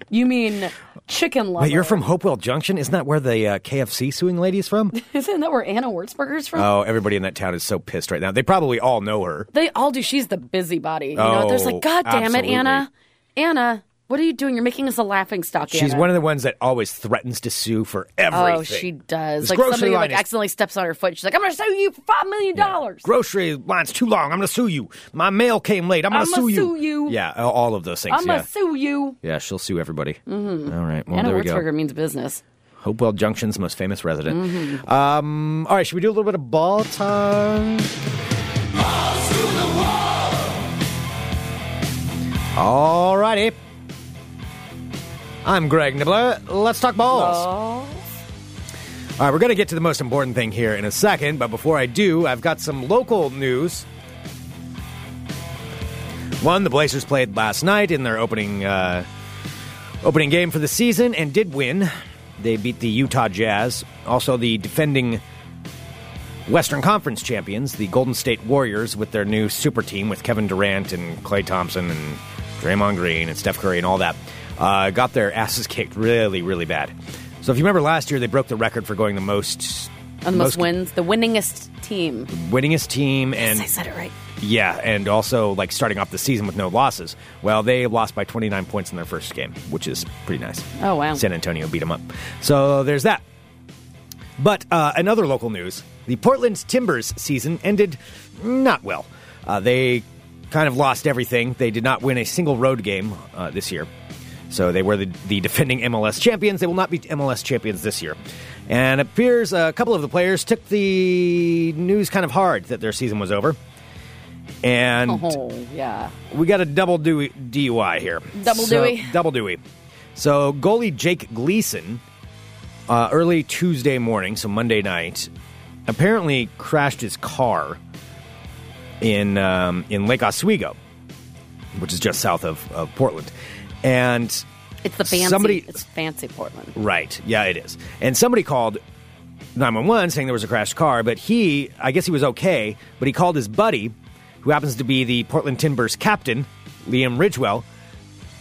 You mean chicken lover? Wait, you're from Hopewell Junction? Isn't that where the uh, KFC suing lady is from? Isn't that where Anna Wurzburger's from? oh, everybody in that town is so pissed right now. They probably all know her. They all do. She's the busybody. You know, there's Oh, like, God damn absolutely. it, Anna. Anna, what are you doing? You're making us a laughing stock. She's Anna. one of the ones that always threatens to sue for everything. Oh, she does. This like grocery somebody line like is- accidentally steps on her foot. She's like, "I'm going to sue you for five million dollars." Grocery line's too long. I'm going to sue you. My mail came late. I'm going to I'ma sue you. sue you. Yeah, all- all of those things. I'm yeah. going to sue you. yeah, she'll sue everybody. Mm-hmm. All right. Well, Anna there we go. Wurzburger means business. Hopewell Junction's most famous resident. Mm-hmm. Um, all right, should we do a little bit of ball time? All righty. I'm Greg Nibbler. Let's talk balls. All right, we're going to get to the most important thing here in a second, but before I do, I've got some local news. One, the Blazers played last night in their opening uh, opening game for the season and did win. They beat the Utah Jazz, also the defending Western Conference champions, the Golden State Warriors, with their new super team with Kevin Durant and Klay Thompson and Draymond Green and Steph Curry and all that. Uh, got their asses kicked really, really bad. So if you remember last year, they broke the record for going the most And the most wins, the winningest team. winningest team and Yes, I said it right. yeah, and also like starting off the season with no losses. Well, they lost by 29 points in their first game, which is pretty nice. Oh, wow. San Antonio beat them up. So there's that. But uh, another local news: the Portland Timbers season ended not well. Uh, they kind of lost everything. They did not win a single road game uh, this year. So they were the, the defending MLS champions. They will not be MLS champions this year. And it appears a couple of the players took the news kind of hard that their season was over. And Oh, yeah. we got a double Dewey, DUI here. Double So- Dewey? Double Dewey. So goalie Jake Gleeson, uh, early Tuesday morning, so Monday night, apparently crashed his car in um, in Lake Oswego, which is just south of, of Portland, and It's the fancy. Somebody- it's fancy Portland. Right. Yeah, it is. And somebody called 911 saying there was a crashed car, but he, I guess he was okay, but he called his buddy, who happens to be the Portland Timbers captain, Liam Ridgewell,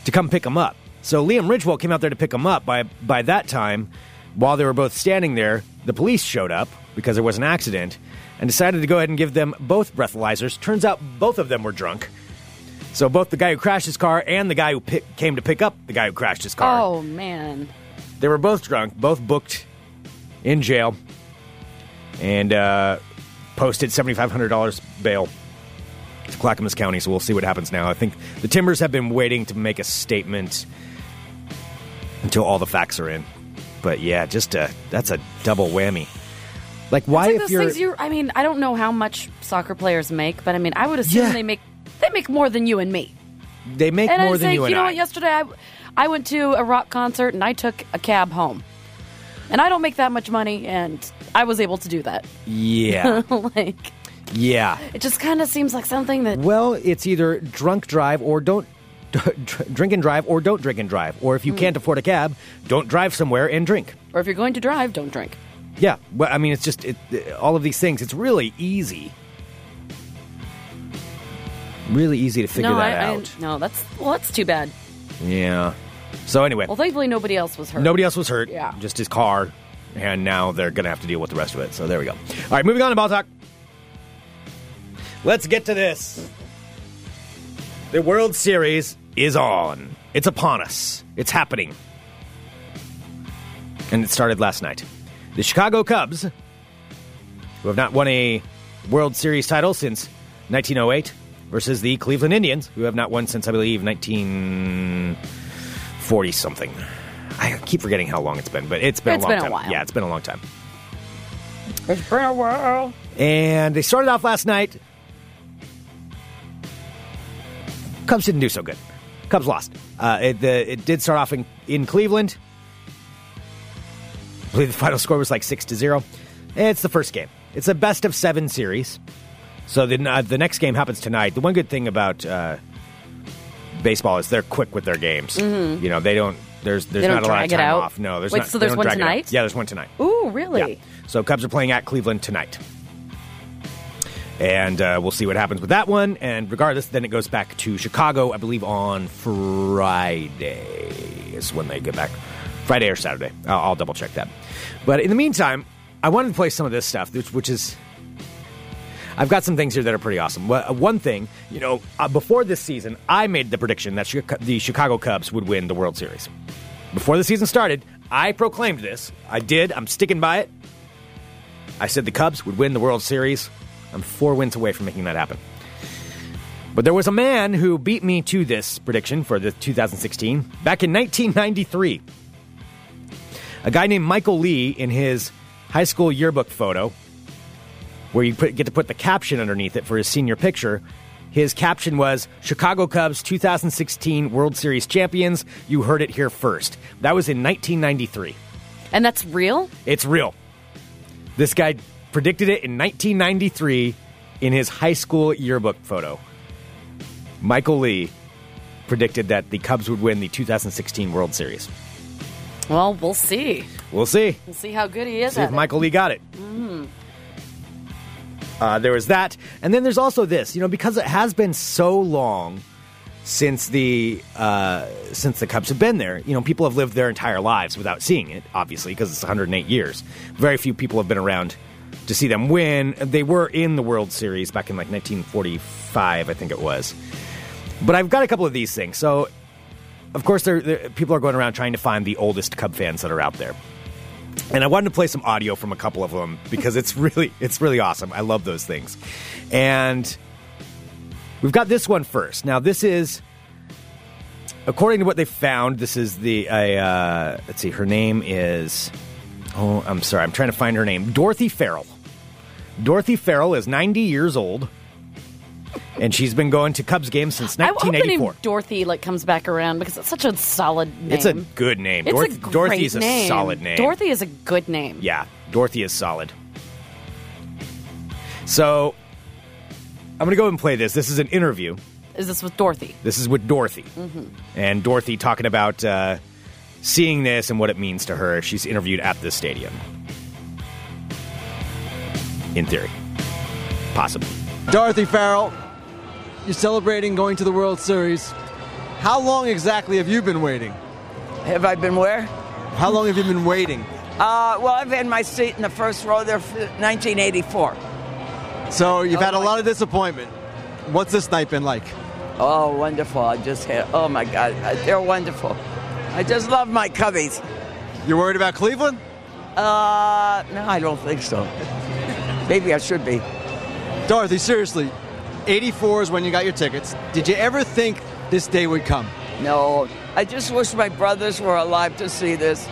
to come pick him up. So Liam Ridgewell came out there to pick him up. By by that time, while they were both standing there, the police showed up because there was an accident and decided to go ahead and give them both breathalyzers. Turns out both of them were drunk. So both the guy who crashed his car and the guy who pick, came to pick up the guy who crashed his car. Oh, man. They were both drunk, both booked in jail, and uh, posted $7,500 bail to Clackamas County. So we'll see what happens now. I think the Timbers have been waiting to make a statement until all the facts are in. But yeah, just a, that's a double whammy. Like, why like if those you're. things you I mean, I don't know how much soccer players make, but I mean, I would assume Yeah. they make they make more than you and me. they make And more I than think, you and I. You know I. what? Yesterday, I, I went to a rock concert and I took a cab home, and I don't make that much money, and I was able to do that. yeah. like, yeah. it just kind of seems like something that Well, it's either drunk drive or don't drink and drive or don't drink and drive. Or if you hmm. can't afford a cab, don't drive somewhere and drink. or if you're going to drive, don't drink. Yeah, well, I mean, it's just it, all of these things. It's really easy, really easy to figure no, that I, out. I, no, that's well, that's too bad. Yeah. So anyway, Well, thankfully, nobody else was hurt. nobody else was hurt. Yeah. just his car, and now they're going to have to deal with the rest of it. So there we go. All right, moving on to ball talk. Let's get to this. The World Series is on. It's upon us. It's happening. And it started last night. The Chicago Cubs, who have not won a World Series title since 1908, versus the Cleveland Indians, who have not won since, I believe, 1940 something. I keep forgetting how long it's been, but it's been It's a long been a time. while. Yeah, it's been a long time. It's been a while. And they started off last night. Cubs didn't do so good. Cubs lost. Uh, it, the, it did start off in, in Cleveland. I believe the final score was like six to zero. It's the first game. It's a best of seven series. So the uh, the next game happens tonight. The one good thing about uh, baseball is they're quick with their games. You know, they don't. There's there's Mm-hmm. They not don't a lot of drag it time out? off. No, there's Wait, not. so they there's don't one drag it out. tonight? Yeah, there's one tonight. Ooh, really? Yeah. So Cubs are playing at Cleveland tonight. And uh, we'll see what happens with that one. And regardless, then it goes back to Chicago, I believe, on Friday is when they get back. Friday or Saturday. I'll, I'll double check that. But in the meantime, I wanted to play some of this stuff, which, which is. I've got some things here that are pretty awesome. Uh, One thing, you know, uh, before this season, I made the prediction that the Chicago Cubs would win the World Series. Before the season started, I proclaimed this. I did. I'm sticking by it. I said the Cubs would win the World Series. I'm four wins away from making that happen. But there was a man who beat me to this prediction for the 2016 back in 1993. A guy named Michael Lee in his high school yearbook photo, where you put, get to put the caption underneath it for his senior picture. His caption was Chicago Cubs 2016 World Series champions. You heard it here first. That was in 1993. And that's real? It's real. This guy predicted it in 1993 in his high school yearbook photo. Michael Lee predicted that the Cubs would win the 2016 World Series. Well, we'll see. We'll see. We'll see how good he is See if it. Michael Lee got it. Mm. Uh, there was that, and then there's also this. You know, because it has been so long since the uh, since the Cubs have been there. You know, people have lived their entire lives without seeing it. Obviously, because it's 108 years. Very few people have been around to see them win. They were in the World Series back in like 1945, I think it was. But I've got a couple of these things. So, of course, there, people are going around trying to find the oldest Cub fans that are out there and I wanted to play some audio from a couple of them because it's really it's really awesome. I love those things. And we've got this one first. Now this is according to what they found, this is the I, uh, let's see her name is Oh, I'm sorry. I'm trying to find her name. Dorothy Farrell. Dorothy Farrell is 90 years old. And she's been going to Cubs games since 1984. I hope the 1984. name Dorothy like comes back around because it's such a solid name. It's a good name. It's Dorothy, a great Dorothy's a solid name. Dorothy is a good name. Yeah, Dorothy is solid. So, I'm going to go and play this. This is an interview. Is this with Dorothy? This is with Dorothy. Mm-hmm. And Dorothy talking about uh, seeing this and what it means to her. She's interviewed at this stadium. In theory. Possibly. Dorothy Farrell, you're celebrating going to the World Series. How long exactly have you been waiting? Have I been where? How long have you been waiting? Uh, well, I've had my seat in the first row there for 1984. So you've had a lot of disappointment. What's this night been like? Oh, wonderful. I just had, oh my God, uh, they're wonderful. I just love my Cubbies. You're worried about Cleveland? Uh, no, I don't think so. Maybe I should be. Dorothy, seriously, 84 is when you got your tickets. Did you ever think this day would come? No, I just wish my brothers were alive to see this.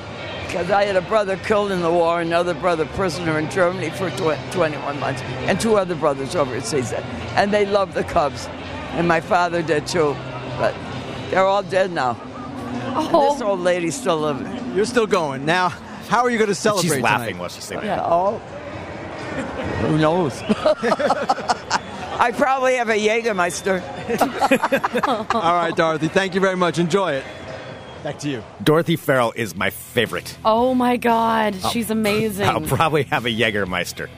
Because I had a brother killed in the war, another brother prisoner in Germany for tw- 21 months, and two other brothers overseas. And they loved the Cubs. And my father did too. But they're all dead now. And this oh. old lady's still living. You're still going. Now, how are you going to celebrate She's laughing tonight? while she's saying Yeah, that. oh. Who knows? I probably have a Jägermeister. All right, Dorothy, thank you very much. Enjoy it. Back to you. Dorothy Farrell is my favorite. Oh my God, she's amazing. I'll probably have a Jägermeister.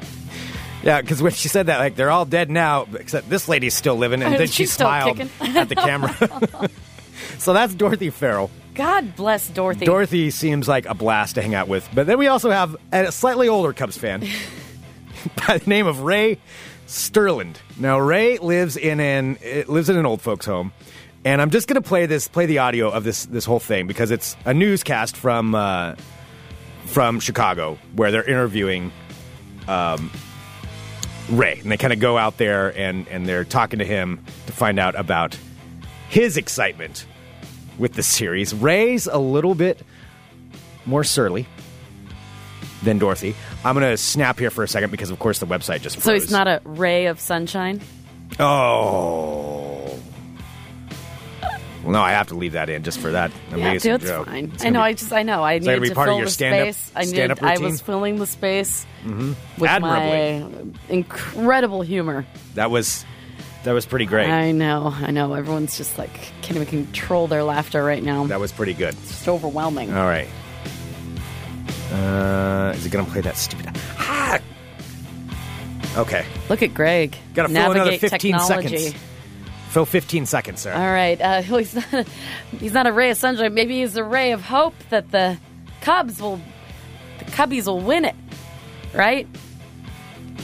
Yeah, because when she said that, like they're all dead now, except this lady's still living, and then she smiled at the camera. so that's Dorothy Farrell. God bless Dorothy. Dorothy seems like a blast to hang out with. But then we also have a slightly older Cubs fan by the name of Ray Sterland. Now Ray lives in an lives in an old folks home, and I'm just gonna play this play the audio of this this whole thing because it's a newscast from uh, from Chicago where they're interviewing um, Ray, and they kind of go out there and and they're talking to him to find out about his excitement with the series. Ray's a little bit more surly than Dorothy. I'm going to snap here for a second because, of course, the website just froze. so it's not a ray of sunshine. Oh. Well, no, I have to leave that in just for that Yeah, amazing dude, joke. fine. I know. be I just. I know. I gonna needed be to part of fill your the stand-up- space. I needed. I was filling the space mm-hmm. with Admirably. my incredible humor. That was that was pretty great. I know. I know. Everyone's just like can't even control their laughter right now. that was pretty good. It's just overwhelming. All right. Uh, is it going to play that stupid? Ah! Okay. Look at Greg. Got to fill another Navigate 15 technology. seconds. Fill 15 seconds, sir. All right. Uh, well, he's, not, he's not a ray of sunshine. Maybe he's a ray of hope that the Cubs will, the Cubbies will win it. Right?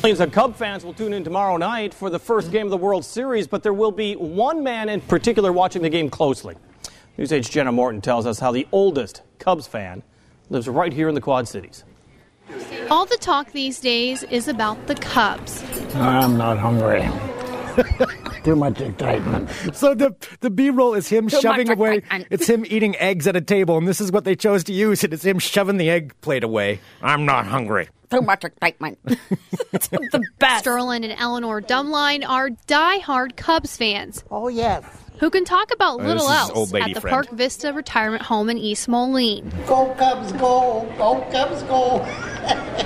Millions of Cub fans will tune in tomorrow night for the first game of the World Series, but there will be one man in particular watching the game closely. News Age Jenna Morton tells us how the oldest Cubs fan lives right here in the Quad Cities. All the talk these days is about the Cubs. I'm not hungry. Too much excitement. So the the B roll is him Too shoving much away. excitement. It's him eating eggs at a table, and this is what they chose to use. It is him shoving the egg plate away. I'm not hungry. Too much excitement. it's the best. Sterling and Eleanor Dumline are die-hard Cubs fans Oh, yes. Who can talk about Oh, little else at the friend. Park Vista Retirement Home in East Moline. Go, Cubs, go. Go, Cubs, go.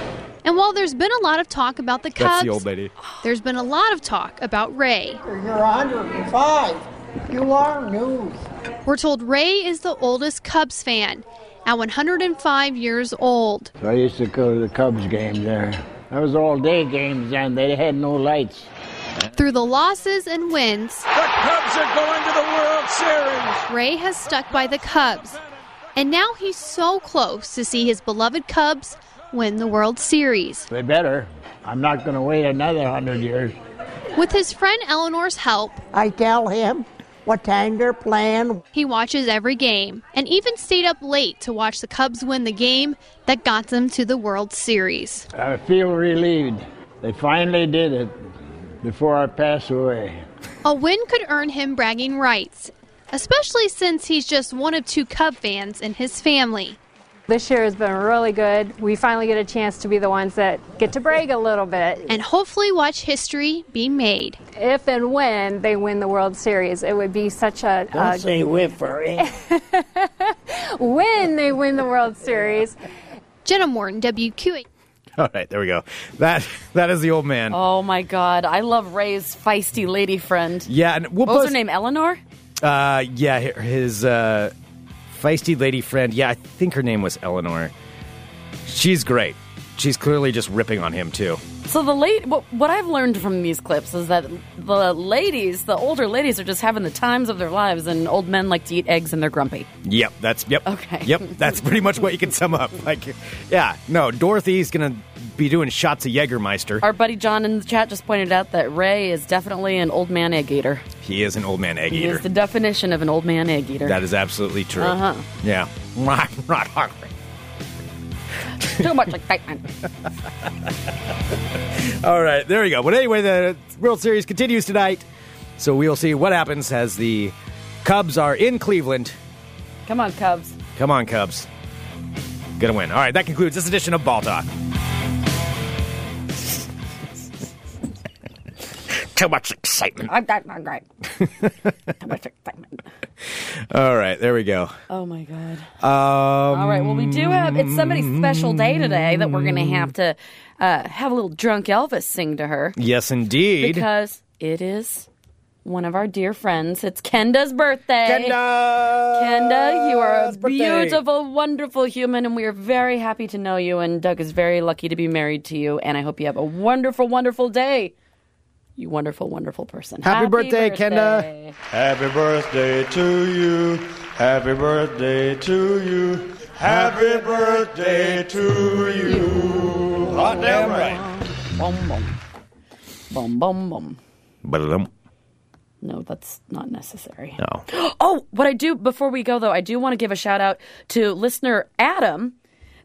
And while there's been a lot of talk about the That's Cubs, the old lady. there's been a lot of talk about Ray. You're 105. You are news. We're told Ray is the oldest Cubs fan at 105 years old. So I used to go to the Cubs games there. That was all day games and They had no lights. Through the losses and wins, The Cubs are going to the World Series! Ray has stuck by the Cubs. And now he's so close to see his beloved Cubs win the World Series. They better. I'm not going to wait another hundred years. With his friend Eleanor's help, I tell him what time they're playing. he watches every game and even stayed up late to watch the Cubs win the game that got them to the World Series. I feel relieved. They finally did it before I pass away. A win could earn him bragging rights, especially since he's just one of two Cub fans in his family. This year has been really good. We finally get a chance to be the ones that get to brag a little bit. And hopefully watch history be made. If and when they win the World Series, it would be such a, Don't a say whip for it. when they win the World Series. Jenna Morton, WQA. All right, there we go. That that is the old man. Oh my God. I love Ray's feisty lady friend. Yeah, and we'll What was her name? Eleanor? Uh, yeah, his uh, feisty lady friend. Yeah, I think her name was Eleanor. She's great. She's clearly just ripping on him too. So the late what, what I've learned from these clips is that the ladies, the older ladies, are just having the times of their lives, and old men like to eat eggs and they're grumpy. Yep, that's yep. Okay. Yep, that's pretty much what you can sum up. Like, yeah, no, Dorothy's gonna be doing shots of Jägermeister. Our buddy John in the chat just pointed out that Ray is definitely an old man egg eater. He is an old man egg He eater. is the definition of an old man egg eater. That is absolutely true. Uh-huh. Yeah, I'm not hungry. Too much excitement. All right, there you go. But anyway, the World Series continues tonight, so we'll see what happens as the Cubs are in Cleveland. Come on, Cubs. Come on, Cubs. Gonna win. All right, that concludes this edition of Ball Talk. Too much excitement. I'm not hungry. Too much excitement. All right, there we go. Oh my god. Um, All right. Well, we do have it's somebody's special day today that we're going to have to uh, have a little drunk Elvis sing to her Yes, indeed. because it is one of our dear friends. It's Kenda's birthday. Kenda! Kenda, you are a birthday. beautiful, wonderful human, and we are very happy to know you. And Doug is very lucky to be married to you. And I hope you have a wonderful, wonderful day. You wonderful, wonderful person. Happy birthday, Kenda. Happy birthday to you. Happy birthday to you. Happy birthday to you. Hot damn right. Boom, boom. Boom, boom, boom. Ba-dum. No, that's not necessary. No. Oh, what I do before we go though, I do want to give a shout out to listener Adam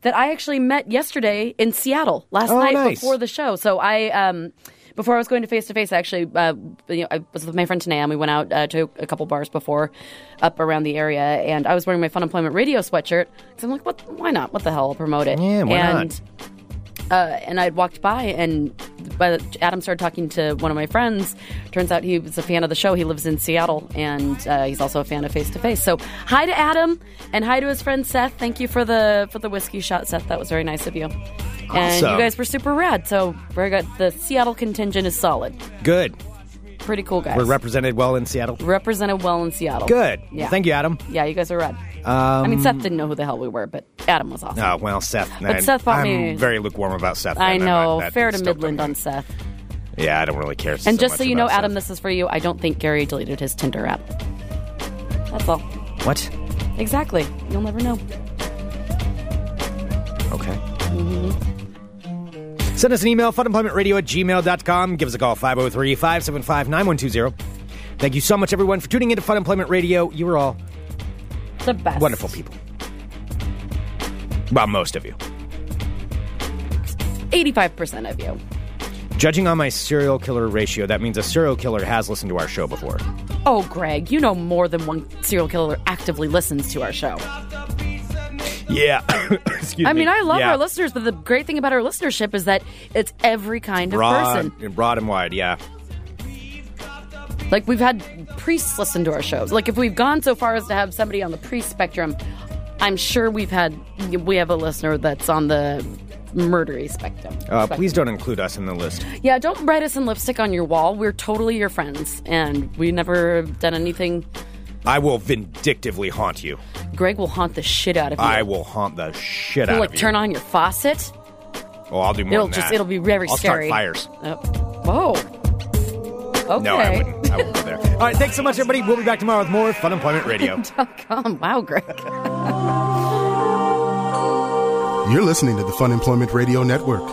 that I actually met yesterday in Seattle last Oh, night nice. before the show. So I um before I was going to face to face, I actually uh, you know, I was with my friend Tanea and we went out uh, to a couple bars before up around the area and I was wearing my Fun Employment Radio sweatshirt because I'm like, what? Why not? What the hell? I'll promote it. Yeah, why and, not? uh, and I'd walked by, and but Adam started talking to one of my friends. Turns out he was a fan of the show. He lives in Seattle, and uh, he's also a fan of Face to Face. So hi to Adam, and hi to his friend Seth. Thank you for the for the whiskey shot, Seth. That was very nice of you. And Awesome. you guys were super rad. So very good. The Seattle contingent is solid. Good. Pretty cool guys. We're represented well in Seattle. represented well in Seattle. Good. Yeah. Thank you, Adam. Yeah, you guys are rad. Um, I mean, Seth didn't know who the hell we were, but Adam was awesome. Oh well, Seth. But I- Seth bought I'm me- very lukewarm about Seth. I and I'm know. not that Fair to Midland on Seth. Yeah, I don't really care. and just much so you know, about Adam, this is for you. I don't think Gary deleted his Tinder app. That's all. What? Exactly. You'll never know. Okay. Send us an email, funemploymentradio at gmail.com. Give us a call, 503 575 9120. Thank you so much, everyone, for tuning into Fun Employment Radio. You are all The best. wonderful people. Well, most of you. 85% of you. Judging on my serial killer ratio, that means a serial killer has listened to our show before. Oh, Greg, you know more than one serial killer actively listens to our show. Yeah. Excuse I mean, me. I love Yeah. our listeners, but the great thing about our listenership is that it's every kind of person. broad and wide, yeah. Like we've had priests listen to our shows. Like if we've gone so far as to have somebody on the priest spectrum, I'm sure we've had we have a listener that's on the murdery spectrum. Uh, please don't include us in the list. Yeah, don't write us in lipstick on your wall. We're totally your friends, and we never have done anything. I will vindictively haunt you. Greg will haunt the shit out of you. I will haunt the shit He'll out like of you. turn on your faucet. Oh, I'll do more It'll than just that. it'll be very I'll scary. start fires. Uh, whoa. Okay. No, I wouldn't. I wouldn't go there. All right, thanks so much, everybody. We'll be back tomorrow with more Fun Employment Radio. Come, wow, Greg. You're listening to the Fun Employment Radio Network.